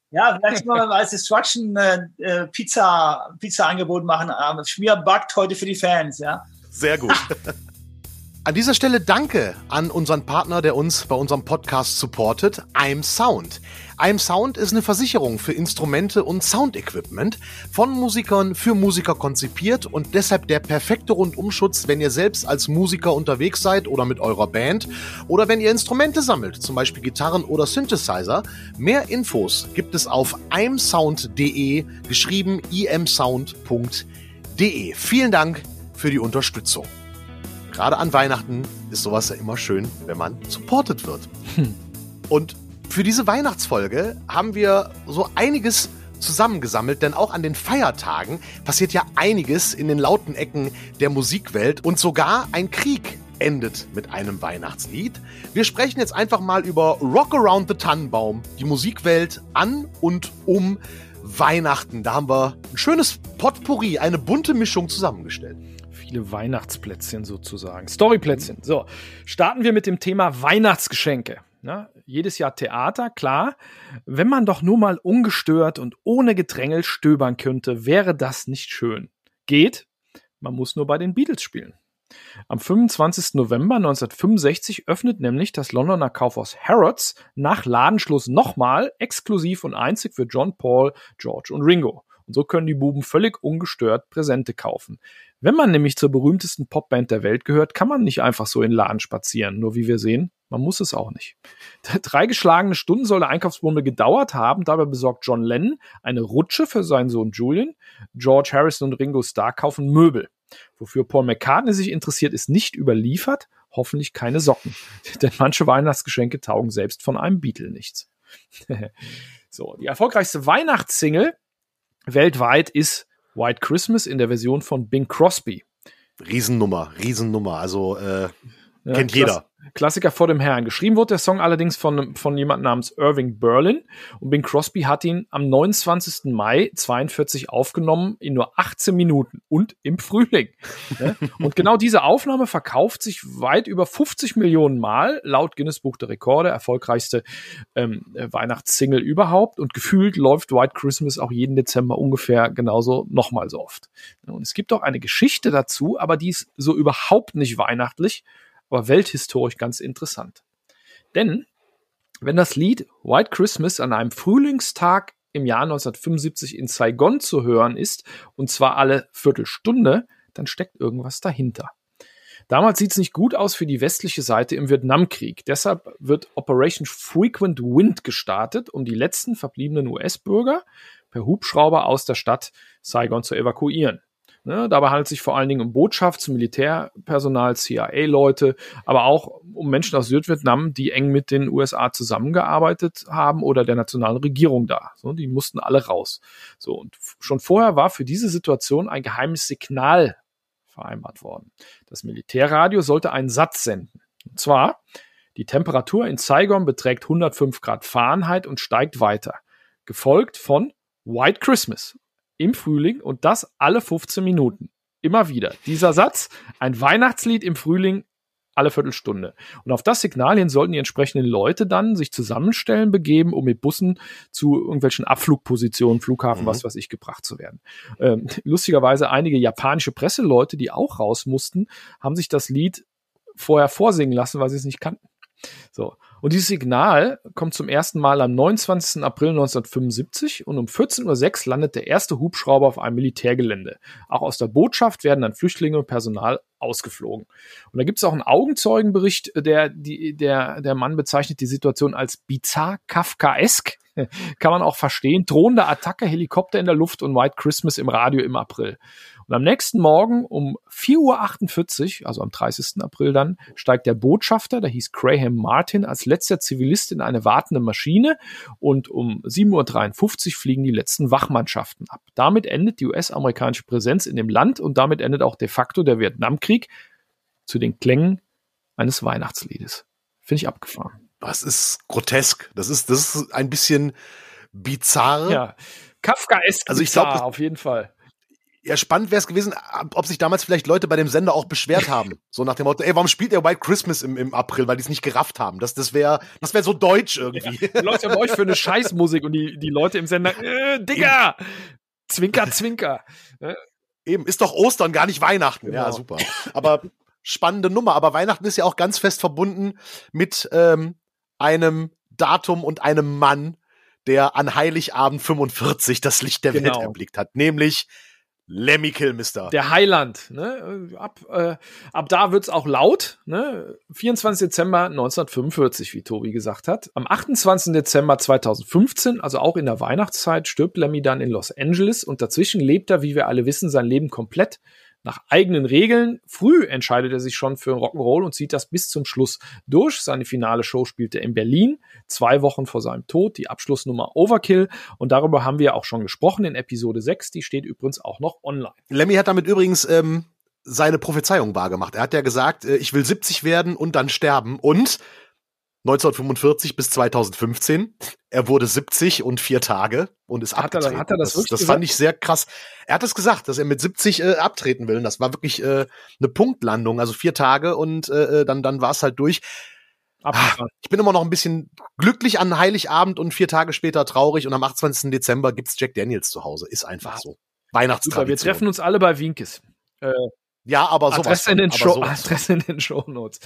Speaker 4: Ja, vielleicht mal als Destruction Pizza, Pizza-Angebot machen. Schmier backt heute für die Fans, ja.
Speaker 1: Sehr gut. <laughs> An dieser Stelle danke an unseren Partner, der uns bei unserem Podcast supportet, I'm Sound. I'm Sound ist eine Versicherung für Instrumente und Soundequipment, von Musikern für Musiker konzipiert und deshalb der perfekte Rundumschutz, wenn ihr selbst als Musiker unterwegs seid oder mit eurer Band oder wenn ihr Instrumente sammelt, zum Beispiel Gitarren oder Synthesizer. Mehr Infos gibt es auf imsound.de, geschrieben imsound.de. Vielen Dank für die Unterstützung. Gerade an Weihnachten ist sowas ja immer schön, wenn man supported wird. Und für diese Weihnachtsfolge haben wir so einiges zusammengesammelt, denn auch an den Feiertagen passiert ja einiges in den lauten Ecken der Musikwelt und sogar ein Krieg endet mit einem Weihnachtslied. Wir sprechen jetzt einfach mal über Rock Around the Tannenbaum, die Musikwelt an und um Weihnachten. Da haben wir ein schönes Potpourri, eine bunte Mischung zusammengestellt.
Speaker 2: Viele Weihnachtsplätzchen sozusagen. Storyplätzchen. So, starten wir mit dem Thema Weihnachtsgeschenke. Na, jedes Jahr Theater, klar. Wenn man doch nur mal ungestört und ohne Gedrängel stöbern könnte, wäre das nicht schön. Geht, man muss nur bei den Beatles spielen. Am 25. November 1965 öffnet nämlich das Londoner Kaufhaus Harrods nach Ladenschluss nochmal exklusiv und einzig für John Paul, George und Ringo. Und so können die Buben völlig ungestört Präsente kaufen. Wenn man nämlich zur berühmtesten Popband der Welt gehört, kann man nicht einfach so in den Laden spazieren. Nur wie wir sehen, man muss es auch nicht. <laughs> Drei geschlagene Stunden soll der Einkaufsbummel gedauert haben. Dabei besorgt John Lennon eine Rutsche für seinen Sohn Julian. George Harrison und Ringo Starr kaufen Möbel. Wofür Paul McCartney sich interessiert, ist nicht überliefert. Hoffentlich keine Socken. <laughs> Denn manche Weihnachtsgeschenke taugen selbst von einem Beatle nichts. <laughs> so, die erfolgreichste Weihnachtssingle weltweit ist White Christmas in der Version von Bing Crosby.
Speaker 1: Riesennummer, Riesennummer. Also äh,
Speaker 2: Ja,
Speaker 1: kennt jeder.
Speaker 2: Klassiker vor dem Herrn. Geschrieben wurde der Song allerdings von, von jemand namens Irving Berlin und Bing Crosby hat ihn am 29. Mai 42 aufgenommen in nur 18 Minuten und im Frühling. <laughs> Und genau diese Aufnahme verkauft sich weit über 50 Millionen Mal, laut Guinness Buch der Rekorde, erfolgreichste ähm, äh, Weihnachtssingle überhaupt und gefühlt läuft White Christmas auch jeden Dezember ungefähr genauso nochmal so oft. Und es gibt auch eine Geschichte dazu, aber die ist so überhaupt nicht weihnachtlich, aber welthistorisch ganz interessant. Denn wenn das Lied White Christmas an einem Frühlingstag im Jahr 1975 in Saigon zu hören ist, und zwar alle Viertelstunde, dann steckt irgendwas dahinter. Damals sieht es nicht gut aus für die westliche Seite im Vietnamkrieg. Deshalb wird Operation Frequent Wind gestartet, um die letzten verbliebenen US-Bürger per Hubschrauber aus der Stadt Saigon zu evakuieren. Ne, dabei handelt es sich vor allen Dingen um Botschafts-, Militärpersonal, CIA-Leute, aber auch um Menschen aus Südvietnam, die eng mit den USA zusammengearbeitet haben oder der nationalen Regierung da. So, die mussten alle raus. So, und schon vorher war für diese Situation ein geheimes Signal vereinbart worden. Das Militärradio sollte einen Satz senden. Und zwar, die Temperatur in Saigon beträgt 105 Grad Fahrenheit und steigt weiter. Gefolgt von White Christmas im Frühling und das alle 15 Minuten. Immer wieder. Dieser Satz, ein Weihnachtslied im Frühling alle Viertelstunde. Und auf das Signal hin sollten die entsprechenden Leute dann sich zusammenstellen, begeben, um mit Bussen zu irgendwelchen Abflugpositionen, Flughafen,
Speaker 1: Mhm.
Speaker 2: was weiß ich, gebracht zu werden. Ähm, lustigerweise einige japanische Presseleute, die auch raus mussten, haben sich das Lied vorher vorsingen lassen, weil sie es nicht kannten. So. Und dieses Signal kommt zum ersten Mal am 29. April 1975 und um 14.06 Uhr landet der erste Hubschrauber auf einem Militärgelände. Auch aus der Botschaft werden dann Flüchtlinge und Personal ausgeflogen. Und da gibt es auch einen Augenzeugenbericht, der, die, der, der Mann bezeichnet die Situation als bizarr kafkaesk. <laughs> Kann man auch verstehen. Drohende Attacke, Helikopter in der Luft und White Christmas im Radio im April. Und am nächsten Morgen um 4.48 Uhr, also am 30. April dann, steigt der Botschafter, der hieß Graham Martin, als letzter Zivilist in eine wartende Maschine und um 7.53 Uhr fliegen die letzten Wachmannschaften ab. Damit endet die US-amerikanische Präsenz in dem Land und damit endet auch de facto der Vietnamkrieg zu den Klängen eines Weihnachtsliedes. Finde ich abgefahren.
Speaker 1: Das ist grotesk. Das ist, das ist ein bisschen bizarr.
Speaker 2: Ja. Kafka-esk
Speaker 1: also ich glaube,
Speaker 2: auf jeden Fall.
Speaker 1: Ja, spannend wäre es gewesen, ob sich damals vielleicht Leute bei dem Sender auch beschwert haben. <laughs> So nach dem Motto, ey, warum spielt ihr White Christmas im, im April, weil die es nicht gerafft haben. Das, das wäre das wär so deutsch irgendwie.
Speaker 2: Ja, Leute bei euch für eine Scheißmusik und die, die Leute im Sender, äh, Digga! Zwinker, zwinker. <laughs>
Speaker 1: Eben, ist doch Ostern, gar nicht Weihnachten. Genau. Ja, super. Aber spannende Nummer. Aber Weihnachten ist ja auch ganz fest verbunden mit ähm, einem Datum und einem Mann, der an Heiligabend 45 das Licht der genau. Welt erblickt hat. Nämlich Lemmy Kilmister.
Speaker 2: Der Heiland. Ne? Ab, äh, ab da wird's auch laut. Ne? 24. Dezember 1945, wie Tobi gesagt hat. Am 28. Dezember 2015, also auch in der Weihnachtszeit, stirbt Lemmy dann in Los Angeles und dazwischen lebt er, wie wir alle wissen, sein Leben komplett nach eigenen Regeln. Früh entscheidet er sich schon für Rock'n'Roll und zieht das bis zum Schluss durch. Seine finale Show spielte er in Berlin, zwei Wochen vor seinem Tod, die Abschlussnummer Overkill. Und darüber haben wir auch schon gesprochen in Episode 6. Die steht übrigens auch noch online.
Speaker 1: Lemmy hat damit übrigens ähm, seine Prophezeiung wahrgemacht. Er hat ja gesagt, äh, ich will 70 werden und dann sterben. Und 1945 bis 2015. Er wurde 70 und vier Tage und ist
Speaker 2: hat abgetreten. Er, hat er das,
Speaker 1: das, das fand ich sehr krass. Er hat es gesagt, dass er mit 70 äh, abtreten will. Und das war wirklich äh, eine Punktlandung, also vier Tage und äh, äh dann, dann war es halt durch. Ah, ich bin immer noch ein bisschen glücklich an Heiligabend und vier Tage später traurig und am 28. Dezember gibt's Jack Daniels zu Hause. Ist einfach so. Weihnachtstradition.
Speaker 2: wir treffen uns alle bei Winkes.
Speaker 1: Äh, ja, aber sowas.
Speaker 2: Adresse in den, Show, sowas Adresse in den Shownotes.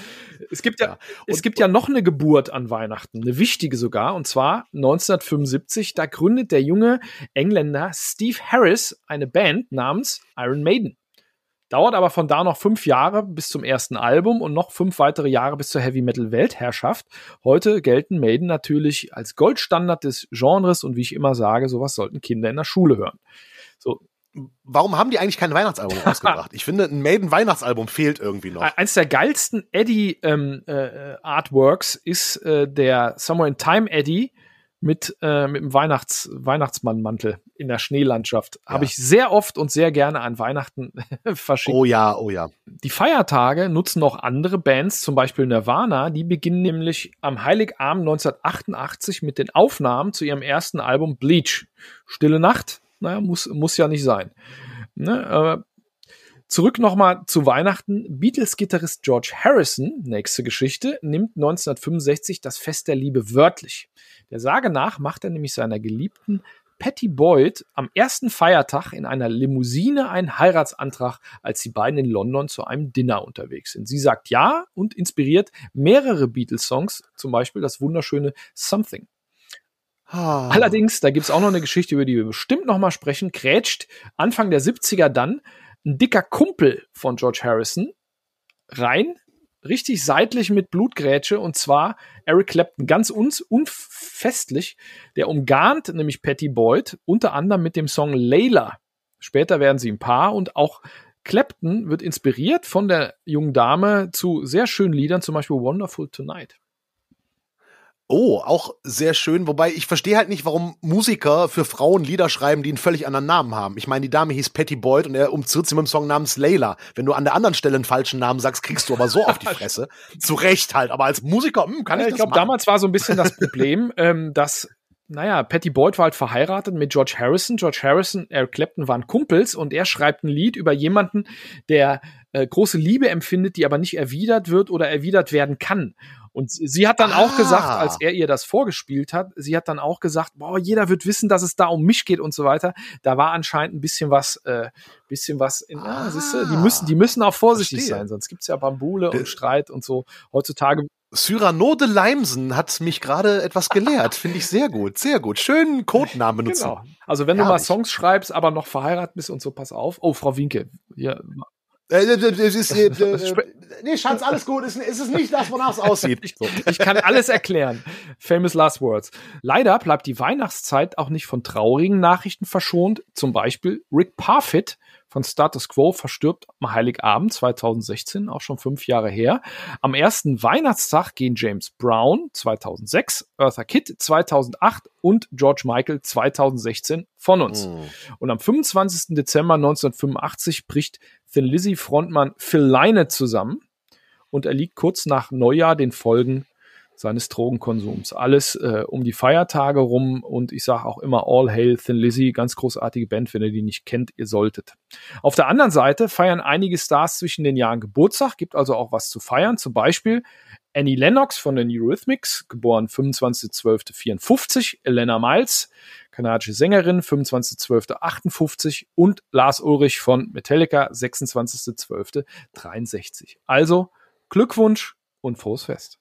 Speaker 2: Es gibt ja, ja. es gibt ja noch eine Geburt an Weihnachten, eine wichtige sogar, und zwar 1975. Da gründet der junge Engländer Steve Harris eine Band namens Iron Maiden. Dauert aber von da noch fünf Jahre bis zum ersten Album und noch fünf weitere Jahre bis zur Heavy Metal Weltherrschaft. Heute gelten Maiden natürlich als Goldstandard des Genres und wie ich immer sage, sowas sollten Kinder in der Schule hören. So,
Speaker 1: warum haben die eigentlich kein Weihnachtsalbum <laughs> rausgebracht? Ich finde, ein Maiden-Weihnachtsalbum fehlt irgendwie noch.
Speaker 2: Eins der geilsten Eddie-Artworks ähm, äh, ist äh, der Somewhere in Time Eddie mit, äh, mit dem Weihnachts Weihnachtsmannmantel in der Schneelandschaft. Ja. Habe ich sehr oft und sehr gerne an Weihnachten <laughs> verschickt.
Speaker 1: Oh ja, oh ja.
Speaker 2: Die Feiertage nutzen noch andere Bands, zum Beispiel Nirvana. Die beginnen nämlich am Heiligabend 1988 mit den Aufnahmen zu ihrem ersten Album Bleach. Stille Nacht naja, muss, muss ja nicht sein. Ne? Aber zurück nochmal zu Weihnachten. Beatles-Gitarrist George Harrison, nächste Geschichte, nimmt 1965 das Fest der Liebe wörtlich. Der Sage nach macht er nämlich seiner Geliebten Patty Boyd am ersten Feiertag in einer Limousine einen Heiratsantrag, als die beiden in London zu einem Dinner unterwegs sind. Sie sagt ja und inspiriert mehrere Beatles-Songs, zum Beispiel das wunderschöne Something. Ah. Allerdings, da gibt's auch noch eine Geschichte, über die wir bestimmt noch mal sprechen, krätscht Anfang der 70er dann ein dicker Kumpel von George Harrison rein, richtig seitlich mit Blutgrätsche und zwar Eric Clapton, ganz uns unfestlich, der umgarnt nämlich Patty Boyd, unter anderem mit dem Song Layla. Später werden sie ein Paar und auch Clapton wird inspiriert von der jungen Dame zu sehr schönen Liedern, zum Beispiel Wonderful Tonight.
Speaker 1: Oh, auch sehr schön. Wobei ich verstehe halt nicht, warum Musiker für Frauen Lieder schreiben, die einen völlig anderen Namen haben. Ich meine, die Dame hieß Patty Boyd und er umzirrt sie mit dem Song namens Layla. Wenn du an der anderen Stelle einen falschen Namen sagst, kriegst du aber so auf die <laughs> Fresse. Zu Recht halt. Aber als Musiker mh, hm, kann ich, ja, ich das glaube,
Speaker 2: damals war so ein bisschen das Problem, <laughs> ähm, dass naja, Patty Boyd war halt verheiratet mit George Harrison. George Harrison, Eric Clapton waren Kumpels und er schreibt ein Lied über jemanden, der äh, große Liebe empfindet, die aber nicht erwidert wird oder erwidert werden kann. Und sie hat dann ah. auch gesagt, als ah. er ihr das vorgespielt hat, sie hat dann auch gesagt, boah, jeder wird wissen, dass es da um mich geht und so weiter. Da war anscheinend ein bisschen was, äh, bisschen was in, ah, ah siehst du, die müssen, die müssen auch vorsichtig Verstehe. sein, sonst gibt's ja Bambule und Streit und so. Heutzutage
Speaker 1: Cyrano de Leimsen hat mich gerade etwas gelehrt. <laughs> Finde ich sehr gut, sehr gut. Schönen Codenamen benutzen.
Speaker 2: Genau. Also wenn du mal Songs schreibst, aber noch verheiratet bist und so, pass auf. Oh, Frau Winke. Ja.
Speaker 1: Äh, äh, äh, es ist, äh, <laughs> äh, nee, Schatz, alles gut. Es, ist nicht das, wonach es aussieht.
Speaker 2: So. Ich kann alles erklären. Famous Last Words. Leider bleibt die Weihnachtszeit auch nicht von traurigen Nachrichten verschont. Zum Beispiel Rick Parfit von Status Quo verstirbt am Heiligabend 2016, auch schon fünf Jahre her. Am ersten Weihnachtstag gehen James Brown 2006, Eartha Kitt 2008 und George Michael 2016 von uns. Mm. Und am 25. Dezember 1985 bricht Thin Lizzy Frontmann Phil Lynott zusammen und er liegt kurz nach Neujahr den Folgen seines Drogenkonsums. Alles äh, um die Feiertage rum und ich sage auch immer All Hail Thin Lizzy, ganz großartige Band, wenn ihr die nicht kennt, ihr solltet. Auf der anderen Seite feiern einige Stars zwischen den Jahren Geburtstag, gibt also auch was zu feiern, zum Beispiel Annie Lennox von den Eurythmics, geboren 25.12.54, Elena Miles, kanadische Sängerin, 25.12.58 und Lars Ulrich von Metallica, 26.12.63. Also Glückwunsch und frohes Fest.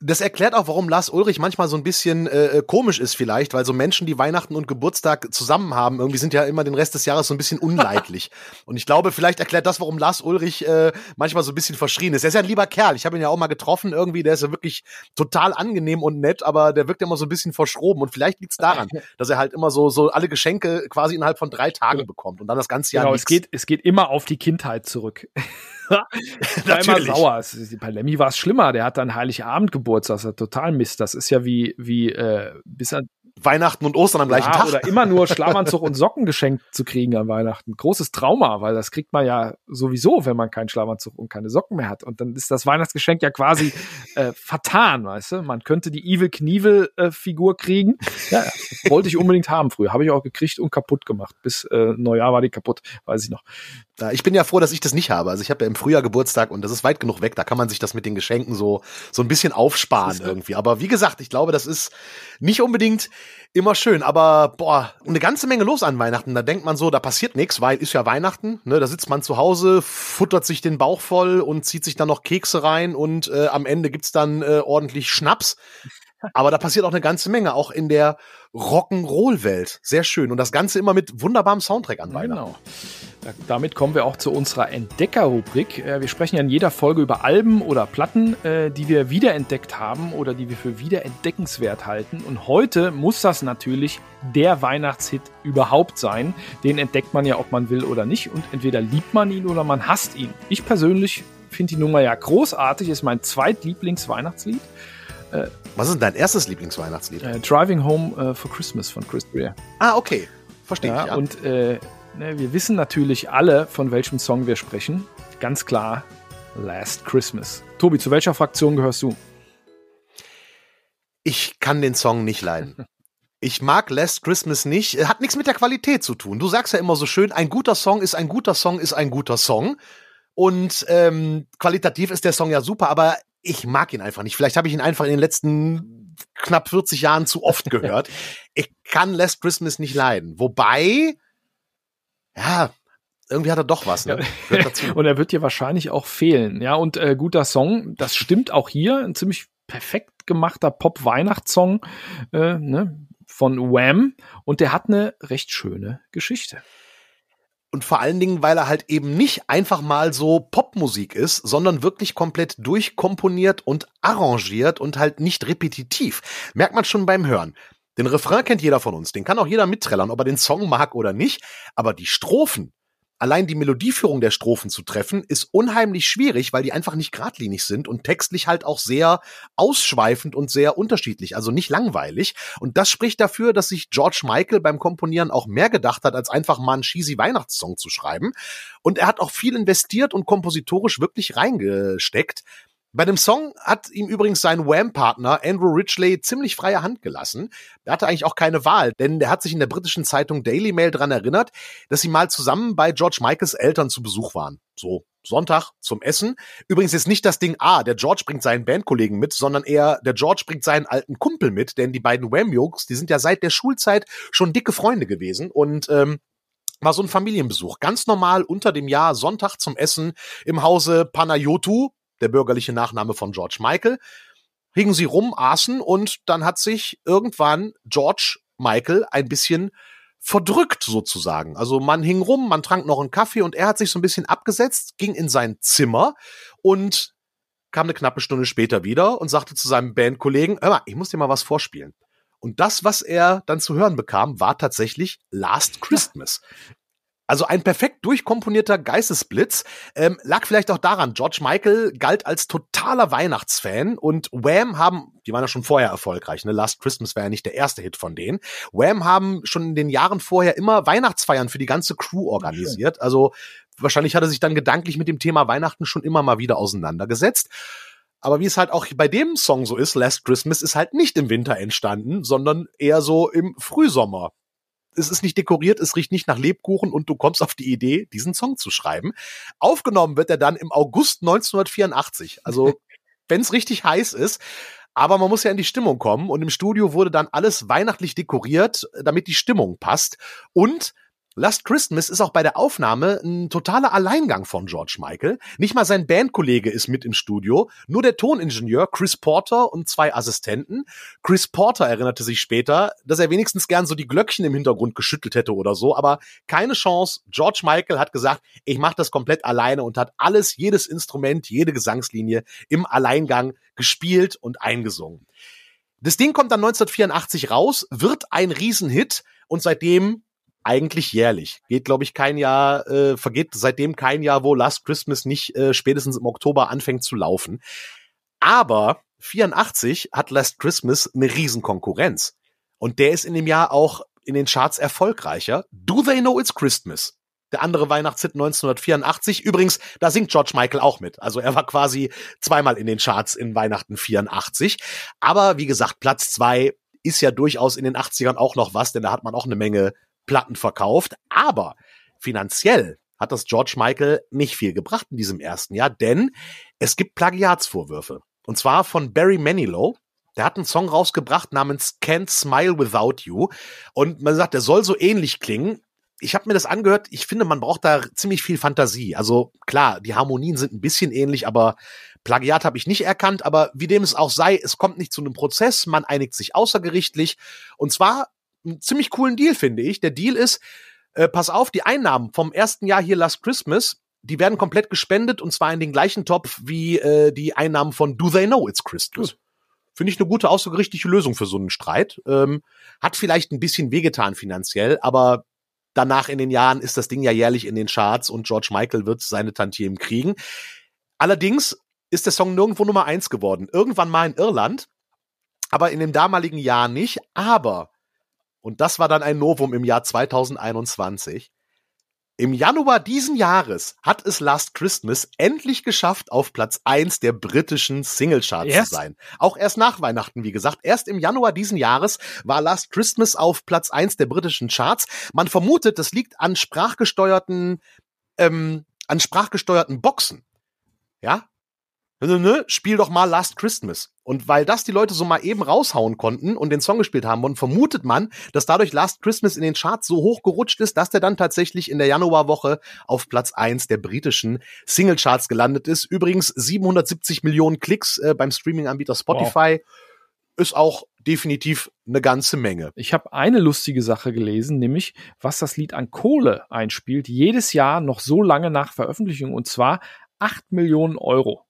Speaker 1: Das erklärt auch, warum Lars Ulrich manchmal so ein bisschen äh, komisch ist vielleicht, weil so Menschen, die Weihnachten und Geburtstag zusammen haben, irgendwie sind ja immer den Rest des Jahres so ein bisschen unleidlich. <laughs> und ich glaube, vielleicht erklärt das, warum Lars Ulrich äh, manchmal so ein bisschen verschrien ist. Er ist ja ein lieber Kerl. Ich habe ihn ja auch mal getroffen irgendwie. Der ist ja wirklich total angenehm und nett, aber der wirkt ja immer so ein bisschen verschroben. Und vielleicht liegt es daran, <laughs> dass er halt immer so, so alle Geschenke quasi innerhalb von drei Tagen bekommt und dann das ganze Jahr
Speaker 2: Genau, es geht, es geht immer auf die Kindheit zurück. <laughs> <laughs> war immer sauer. Bei Lemmy war es schlimmer. Der hat dann Heiligabend Geburtstag. Das ist total Mist. Das ist ja wie, wie äh, bis an
Speaker 1: Weihnachten und Ostern am gleichen ja, Tag.
Speaker 2: Oder immer nur Schlafanzug und Socken geschenkt zu kriegen an Weihnachten. Großes Trauma, weil das kriegt man ja sowieso, wenn man keinen Schlafanzug und keine Socken mehr hat. Und dann ist das Weihnachtsgeschenk ja quasi äh, vertan, weißt du? Man könnte die Evil Knievel äh, Figur kriegen. Ja, wollte ich unbedingt haben früher. Habe ich auch gekriegt und kaputt gemacht. Bis äh, Neujahr war die kaputt, weiß ich noch.
Speaker 1: Ich bin ja froh, dass ich das nicht habe. Also ich habe ja im Frühjahr Geburtstag und das ist weit genug weg. Da kann man sich das mit den Geschenken so, so ein bisschen aufsparen irgendwie. Aber wie gesagt, ich glaube, das ist nicht unbedingt immer schön. Aber boah, eine ganze Menge los an Weihnachten. Da denkt man so, da passiert nichts, weil ist ja Weihnachten. Ne? Da sitzt man zu Hause, futtert sich den Bauch voll und zieht sich dann noch Kekse rein und äh, am Ende gibt's dann äh, ordentlich Schnaps. Aber da passiert auch eine ganze Menge, auch in der Rock'n'Roll-Welt. Sehr schön. Und das Ganze immer mit wunderbarem Soundtrack an Weihnachten. Genau.
Speaker 2: Damit kommen wir auch zu unserer Entdecker-Rubrik. Äh, wir sprechen ja in jeder Folge über Alben oder Platten, äh, die wir wiederentdeckt haben oder die wir für wiederentdeckenswert halten. Und heute muss das natürlich der Weihnachtshit überhaupt sein. Den entdeckt man ja, ob man will oder nicht. Und entweder liebt man ihn oder man hasst ihn. Ich persönlich finde die Nummer ja großartig, ist mein zweitlieblings-Weihnachtslied.
Speaker 1: Äh, Was ist denn dein erstes Lieblingsweihnachtslied?
Speaker 2: Äh, Driving Home uh, for Christmas von Chris Greer.
Speaker 1: Ah, okay. Verstehe
Speaker 2: ja, ich. Ja. Und äh, ne, wir wissen natürlich alle, von welchem Song wir sprechen. Ganz klar, Last Christmas. Tobi, zu welcher Fraktion gehörst du?
Speaker 1: Ich kann den Song nicht leiden. <laughs> Ich mag Last Christmas nicht. Hat nichts mit der Qualität zu tun. Du sagst ja immer so schön, ein guter Song ist ein guter Song ist ein guter Song. Und ähm, qualitativ ist der Song ja super, aber ich mag ihn einfach nicht. Vielleicht habe ich ihn einfach in den letzten knapp 40 Jahren zu oft <laughs> gehört. ich kann Last Christmas nicht leiden. Wobei, ja, irgendwie hat er doch was. Ne? <laughs>
Speaker 2: und er wird dir wahrscheinlich auch fehlen. Ja, und äh, guter Song, das stimmt auch hier. Ein ziemlich perfekt gemachter Pop-Weihnachtssong äh, ne, von Wham. Und der hat eine recht schöne Geschichte.
Speaker 1: Und vor allen Dingen, weil er halt eben nicht einfach mal so Popmusik ist, sondern wirklich komplett durchkomponiert und arrangiert und halt nicht repetitiv. Merkt man schon beim Hören. Den Refrain kennt jeder von uns, den kann auch jeder mitträllern, ob er den Song mag oder nicht. Aber die Strophen, allein die Melodieführung der Strophen zu treffen, ist unheimlich schwierig, weil die einfach nicht geradlinig sind und textlich halt auch sehr ausschweifend und sehr unterschiedlich, also nicht langweilig. Und das spricht dafür, dass sich George Michael beim Komponieren auch mehr gedacht hat, als einfach mal einen cheesy Weihnachtssong zu schreiben. Und er hat auch viel investiert und kompositorisch wirklich reingesteckt. Bei dem Song hat ihm übrigens sein Wham-Partner Andrew Ridgely ziemlich freie Hand gelassen. Er hatte eigentlich auch keine Wahl, denn der hat sich in der britischen Zeitung Daily Mail dran erinnert, dass sie mal zusammen bei George Michaels Eltern zu Besuch waren. So, Sonntag zum Essen. Übrigens ist nicht das Ding, ah, der George bringt seinen Bandkollegen mit, sondern eher, der George bringt seinen alten Kumpel mit, denn die beiden Wham-Jungs, die sind ja seit der Schulzeit schon dicke Freunde gewesen und ähm, war so ein Familienbesuch. Ganz normal unter dem Jahr, Sonntag zum Essen im Hause Panayotu, der bürgerliche Nachname von George Michael, hingen sie rum, aßen und dann hat sich irgendwann George Michael ein bisschen verdrückt sozusagen. Also man hing rum, man trank noch einen Kaffee und er hat sich so ein bisschen abgesetzt, ging in sein Zimmer und kam eine knappe Stunde später wieder und sagte zu seinem Bandkollegen, hör mal, ich muss dir mal was vorspielen. Und das, was er dann zu hören bekam, war tatsächlich Last Christmas. Also ein perfekt durchkomponierter Geistesblitz. Ähm, lag vielleicht auch daran, George Michael galt als totaler Weihnachtsfan und Wham haben, die waren ja schon vorher erfolgreich, ne? Last Christmas war ja nicht der erste Hit von denen. Wham haben schon in den Jahren vorher immer Weihnachtsfeiern für die ganze Crew organisiert. Also wahrscheinlich hat er sich dann gedanklich mit dem Thema Weihnachten schon immer mal wieder auseinandergesetzt. Aber wie es halt auch bei dem Song so ist, Last Christmas ist halt nicht im Winter entstanden, sondern eher so im Frühsommer es ist nicht dekoriert, es riecht nicht nach Lebkuchen und du kommst auf die Idee, diesen Song zu schreiben. Aufgenommen wird er dann im August 1984. Also, <laughs> wenn es richtig heiß ist. Aber man muss ja in die Stimmung kommen und im Studio wurde dann alles weihnachtlich dekoriert, damit die Stimmung passt. Und Last Christmas ist auch bei der Aufnahme ein totaler Alleingang von George Michael. Nicht mal sein Bandkollege ist mit im Studio, nur der Toningenieur Chris Porter und zwei Assistenten. Chris Porter erinnerte sich später, dass er wenigstens gern so die Glöckchen im Hintergrund geschüttelt hätte oder so, aber keine Chance. George Michael hat gesagt, ich mache das komplett alleine und hat alles, jedes Instrument, jede Gesangslinie im Alleingang gespielt und eingesungen. Das Ding kommt dann 1984 raus, wird ein Riesenhit und seitdem eigentlich jährlich. Geht, glaube ich, kein Jahr, äh, vergeht seitdem kein Jahr, wo Last Christmas nicht äh, spätestens im Oktober anfängt zu laufen. Aber 84 hat Last Christmas eine Riesenkonkurrenz. Und der ist in dem Jahr auch in den Charts erfolgreicher. Do They Know It's Christmas? Der andere Weihnachtshit 1984. Übrigens, da singt George Michael auch mit. Also er war quasi zweimal in den Charts in Weihnachten 84. Aber wie gesagt, Platz zwei ist ja durchaus in den 80ern auch noch was, denn da hat man auch eine Menge Platten verkauft, aber finanziell hat das George Michael nicht viel gebracht in diesem ersten Jahr, denn es gibt Plagiatsvorwürfe. Und zwar von Barry Manilow. Der hat einen Song rausgebracht namens Can't Smile Without You. Und man sagt, der soll so ähnlich klingen. Ich habe mir das angehört. Ich finde, man braucht da ziemlich viel Fantasie. Also klar, die Harmonien sind ein bisschen ähnlich, aber Plagiat habe ich nicht erkannt. Aber wie dem es auch sei, es kommt nicht zu einem Prozess. Man einigt sich außergerichtlich. Und zwar einen ziemlich coolen Deal, finde ich. Der Deal ist, äh, pass auf, die Einnahmen vom ersten Jahr hier Last Christmas, die werden komplett gespendet und zwar in den gleichen Topf wie äh, die Einnahmen von Do They Know It's Christmas. Finde ich eine gute, außergerichtliche Lösung für so einen Streit. Ähm, hat vielleicht ein bisschen wehgetan finanziell, aber danach in den Jahren ist das Ding ja jährlich in den Charts und George Michael wird seine Tantiemen kriegen. Allerdings ist der Song nirgendwo Nummer eins geworden. Irgendwann mal in Irland, aber in dem damaligen Jahr nicht. Aber und das war dann ein Novum im Jahr 2021. Im Januar diesen Jahres hat es Last Christmas endlich geschafft, auf Platz eins der britischen Singlecharts zu sein. Auch erst nach Weihnachten, wie gesagt. Erst im Januar diesen Jahres war Last Christmas auf Platz eins der britischen Charts. Man vermutet, das liegt an sprachgesteuerten, ähm, an sprachgesteuerten Boxen. Ja, ne, ne, spiel doch mal Last Christmas. Und weil das die Leute so mal eben raushauen konnten und den Song gespielt haben, und vermutet man, dass dadurch Last Christmas in den Charts so hoch gerutscht ist, dass der dann tatsächlich in der Januarwoche auf Platz eins der britischen Singlecharts gelandet ist. Übrigens 770 Millionen Klicks äh, beim Streaming-Anbieter Spotify. Wow. Ist auch definitiv eine ganze Menge.
Speaker 2: Ich habe eine lustige Sache gelesen, nämlich was das Lied an Kohle einspielt, jedes Jahr noch so lange nach Veröffentlichung, und zwar 8 Millionen Euro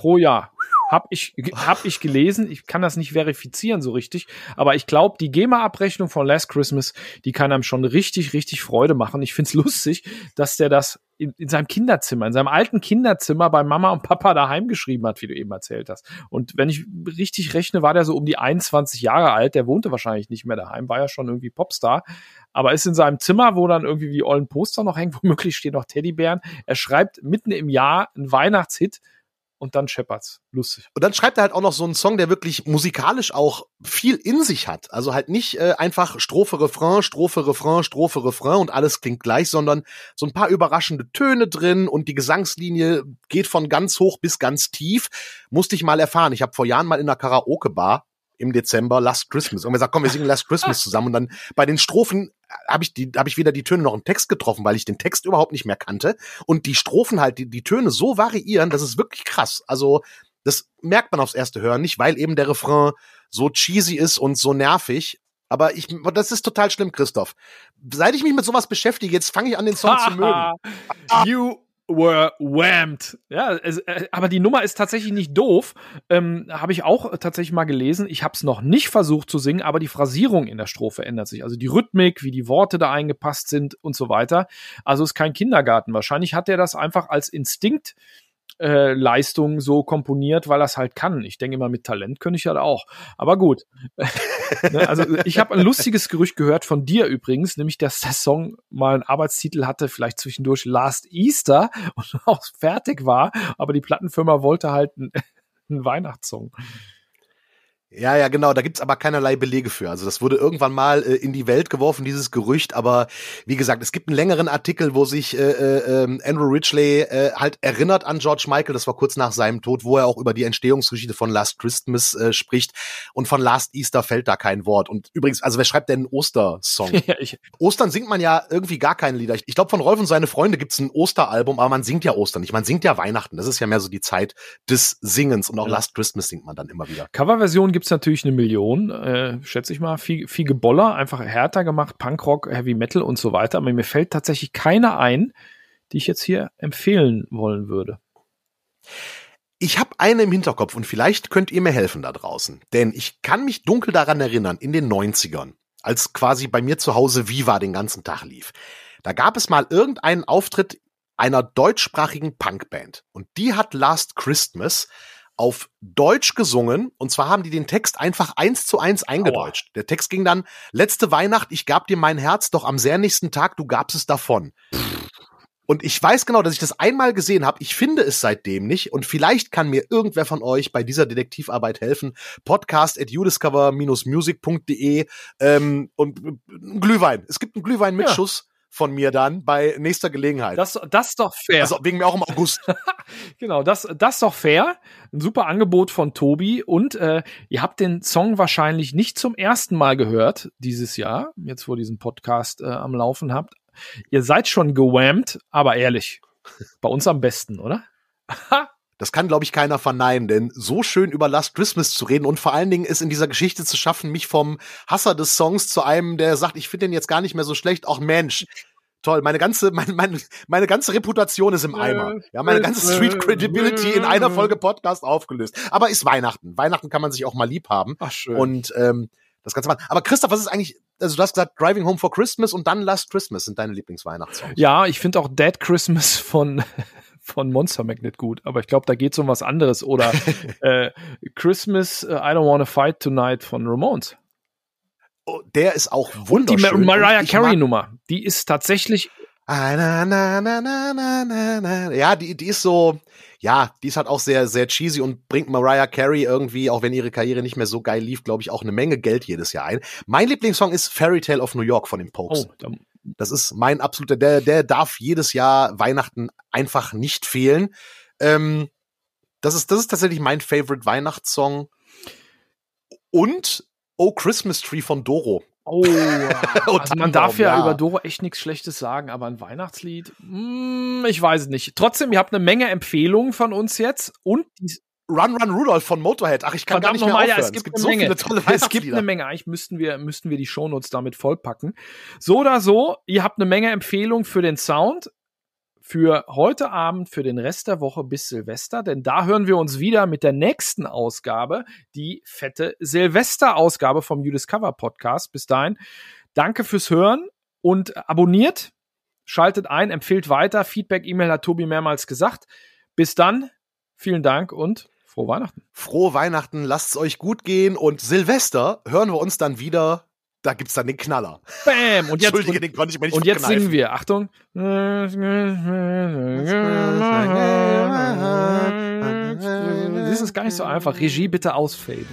Speaker 2: pro Jahr. Hab ich, hab ich gelesen. Ich kann das nicht verifizieren so richtig. Aber ich glaube, die GEMA-Abrechnung von Last Christmas, die kann einem schon richtig, richtig Freude machen. Ich find's <laughs> lustig, dass der das in, in seinem Kinderzimmer, in seinem alten Kinderzimmer bei Mama und Papa daheim geschrieben hat, wie du eben erzählt hast. Und wenn ich richtig rechne, war der so um die 21 Jahre alt. Der wohnte wahrscheinlich nicht mehr daheim, war ja schon irgendwie Popstar. Aber ist in seinem Zimmer, wo dann irgendwie wie ollen Poster noch hängen, <laughs> womöglich stehen noch Teddybären. Er schreibt mitten im Jahr einen Weihnachtshit und dann scheppert's. Lustig.
Speaker 1: Und dann schreibt er halt auch noch so einen Song, der wirklich musikalisch auch viel in sich hat. Also halt nicht äh, einfach Strophe, Refrain, Strophe, Refrain, Strophe, Refrain und alles klingt gleich, sondern so ein paar überraschende Töne drin und die Gesangslinie geht von ganz hoch bis ganz tief. Musste ich mal erfahren. Ich habe vor Jahren mal in einer Karaoke-Bar im Dezember Last Christmas. Und wir sagen, komm, wir singen Last Christmas <laughs> zusammen. Und dann bei den Strophen habe ich die, habe ich wieder die Töne noch im Text getroffen, weil ich den Text überhaupt nicht mehr kannte und die Strophen halt, die, die Töne so variieren, das ist wirklich krass. Also das merkt man aufs erste Hören nicht, weil eben der Refrain so cheesy ist und so nervig. Aber ich, das ist total schlimm, Christoph. Seit ich mich mit sowas beschäftige, jetzt fange ich an, den Song zu mögen. <laughs>
Speaker 2: You were whammed. Ja, es, äh, aber die Nummer ist tatsächlich nicht doof. Ähm, habe ich auch tatsächlich mal gelesen. Ich habe es noch nicht versucht zu singen, aber die Phrasierung in der Strophe ändert sich. Also die Rhythmik, wie die Worte da eingepasst sind und so weiter. Also ist kein Kindergarten. Wahrscheinlich hat er das einfach als Instinkt äh, Leistung so komponiert, weil er es halt kann. Ich denke immer, mit Talent könnte ich ja halt auch. Aber gut. <laughs> ne, also ich habe ein lustiges Gerücht gehört von dir übrigens, nämlich dass der Song mal einen Arbeitstitel hatte, vielleicht zwischendurch Last Easter und <laughs> auch fertig war, aber die Plattenfirma wollte halt einen, <laughs> einen Weihnachtssong.
Speaker 1: Ja, ja, genau. Da gibt's aber keinerlei Belege für. Also das wurde irgendwann mal äh, in die Welt geworfen, dieses Gerücht. Aber wie gesagt, es gibt einen längeren Artikel, wo sich äh, äh, ähm, Andrew Ridgely äh, halt erinnert an George Michael. Das war kurz nach seinem Tod, wo er auch über die Entstehungsgeschichte von Last Christmas äh, spricht. Und von Last Easter fällt da kein Wort. Und übrigens, also wer schreibt denn einen Ostersong? <laughs> ja, Ostern singt man ja irgendwie gar keine Lieder. Ich glaube, von Rolf und seine Freunde gibt's ein Osteralbum, aber man singt ja Ostern nicht. Man singt ja Weihnachten. Das ist ja mehr so die Zeit des Singens. Und auch ja. Last Christmas singt man dann immer wieder.
Speaker 2: Coverversion gibt's natürlich eine Million, äh, schätze ich mal. Viel, viel Geboller, einfach härter gemacht, Punkrock, Heavy Metal und so weiter. Aber mir fällt tatsächlich keine ein, die ich jetzt hier empfehlen wollen würde.
Speaker 1: Ich habe eine im Hinterkopf und vielleicht könnt ihr mir helfen da draußen. Denn ich kann mich dunkel daran erinnern, in den 90ern, als quasi bei mir zu Hause Viva den ganzen Tag lief. Da gab es mal irgendeinen Auftritt einer deutschsprachigen Punkband. Und die hat Last Christmas auf Deutsch gesungen und zwar haben die den Text einfach eins zu eins eingedeutscht. Aua. Der Text ging dann, letzte Weihnacht, ich gab dir mein Herz, doch am sehr nächsten Tag, du gabst es davon. Und ich weiß genau, dass ich das einmal gesehen habe. Ich finde es seitdem nicht. Und vielleicht kann mir irgendwer von euch bei dieser Detektivarbeit helfen. Podcast at udiscover-music.de ähm, und äh, Glühwein. Es gibt einen Glühwein mit ja. Schuss von mir dann bei nächster Gelegenheit.
Speaker 2: Das, das ist doch fair.
Speaker 1: Also wegen mir auch im August. <laughs>
Speaker 2: genau, das, das ist doch fair. Ein super Angebot von Tobi. Und äh, ihr habt den Song wahrscheinlich nicht zum ersten Mal gehört dieses Jahr, jetzt wo ihr diesen Podcast äh, am Laufen habt. Ihr seid schon gewammt, aber ehrlich, bei uns am besten, oder? <laughs>
Speaker 1: Das kann, glaube ich, keiner verneinen, denn so schön über Last Christmas zu reden und vor allen Dingen ist in dieser Geschichte zu schaffen, mich vom Hasser des Songs zu einem, der sagt, ich finde den jetzt gar nicht mehr so schlecht. Auch Mensch, toll, meine ganze, meine, meine, meine ganze Reputation ist im Eimer. Ja, meine ganze Street Credibility in einer Folge Podcast aufgelöst. Aber ist Weihnachten. Weihnachten kann man sich auch mal lieb haben.
Speaker 2: Ach, schön.
Speaker 1: Und ähm, das Ganze mal. Aber Christoph, was ist eigentlich, also du hast gesagt Driving Home for Christmas und dann Last Christmas sind deine Lieblingsweihnachtssongs.
Speaker 2: Ja, ich finde auch Dead Christmas von <laughs> von Monster Magnet gut, aber ich glaube, da geht es um was anderes. Oder <laughs> äh, Christmas, uh, I Don't Wanna Fight Tonight von Ramones.
Speaker 1: Oh, der ist auch wunderschön.
Speaker 2: Und die Mar Mariah Carey Nummer, die ist tatsächlich.
Speaker 1: Ah, na, na, na, na, na, na. Ja, die, die ist so, ja, die ist halt auch sehr, sehr cheesy und bringt Mariah Carey irgendwie, auch wenn ihre Karriere nicht mehr so geil lief, glaube ich, auch eine Menge Geld jedes Jahr ein. Mein Lieblingssong ist Fairy Tale of New York von den Popes. Oh, das ist mein absoluter, der, der darf jedes Jahr Weihnachten einfach nicht fehlen. Ähm, das ist, das ist tatsächlich mein Favorite Weihnachtssong. Und Oh Christmas Tree von Doro.
Speaker 2: Oh, <laughs> also man darf ja, ja, über Doro echt nichts Schlechtes sagen, aber ein Weihnachtslied, mh, hm, ich weiß es nicht. Trotzdem, ihr habt eine Menge Empfehlungen von uns jetzt und die,
Speaker 1: Run Run Rudolph von Motorhead. Ach, ich kann Verdammt gar nicht mehr aufhören. Ja,
Speaker 2: es gibt, es gibt so Menge. viele tolle <laughs> Es gibt eine Menge. Eigentlich müssten wir, müssten wir die Shownotes damit vollpacken. So oder so, ihr habt eine Menge Empfehlungen für den Sound. Für heute Abend, für den Rest der Woche bis Silvester, denn da hören wir uns wieder mit der nächsten Ausgabe, die fette Silvester-Ausgabe vom You Discover Podcast. Bis dahin, danke fürs Hören und abonniert, schaltet ein, empfiehlt weiter. Feedback-E-Mail hat Tobi mehrmals gesagt. Bis dann, vielen Dank und Frohe Weihnachten.
Speaker 1: Frohe Weihnachten, lasst es euch gut gehen und Silvester hören wir uns dann wieder. Da gibt's dann den Knaller.
Speaker 2: Bam! Und jetzt,
Speaker 1: Entschuldige, den konnte ich mir nicht
Speaker 2: Und jetzt singen wir. Achtung. Das ist gar nicht so einfach. Regie bitte ausfaden.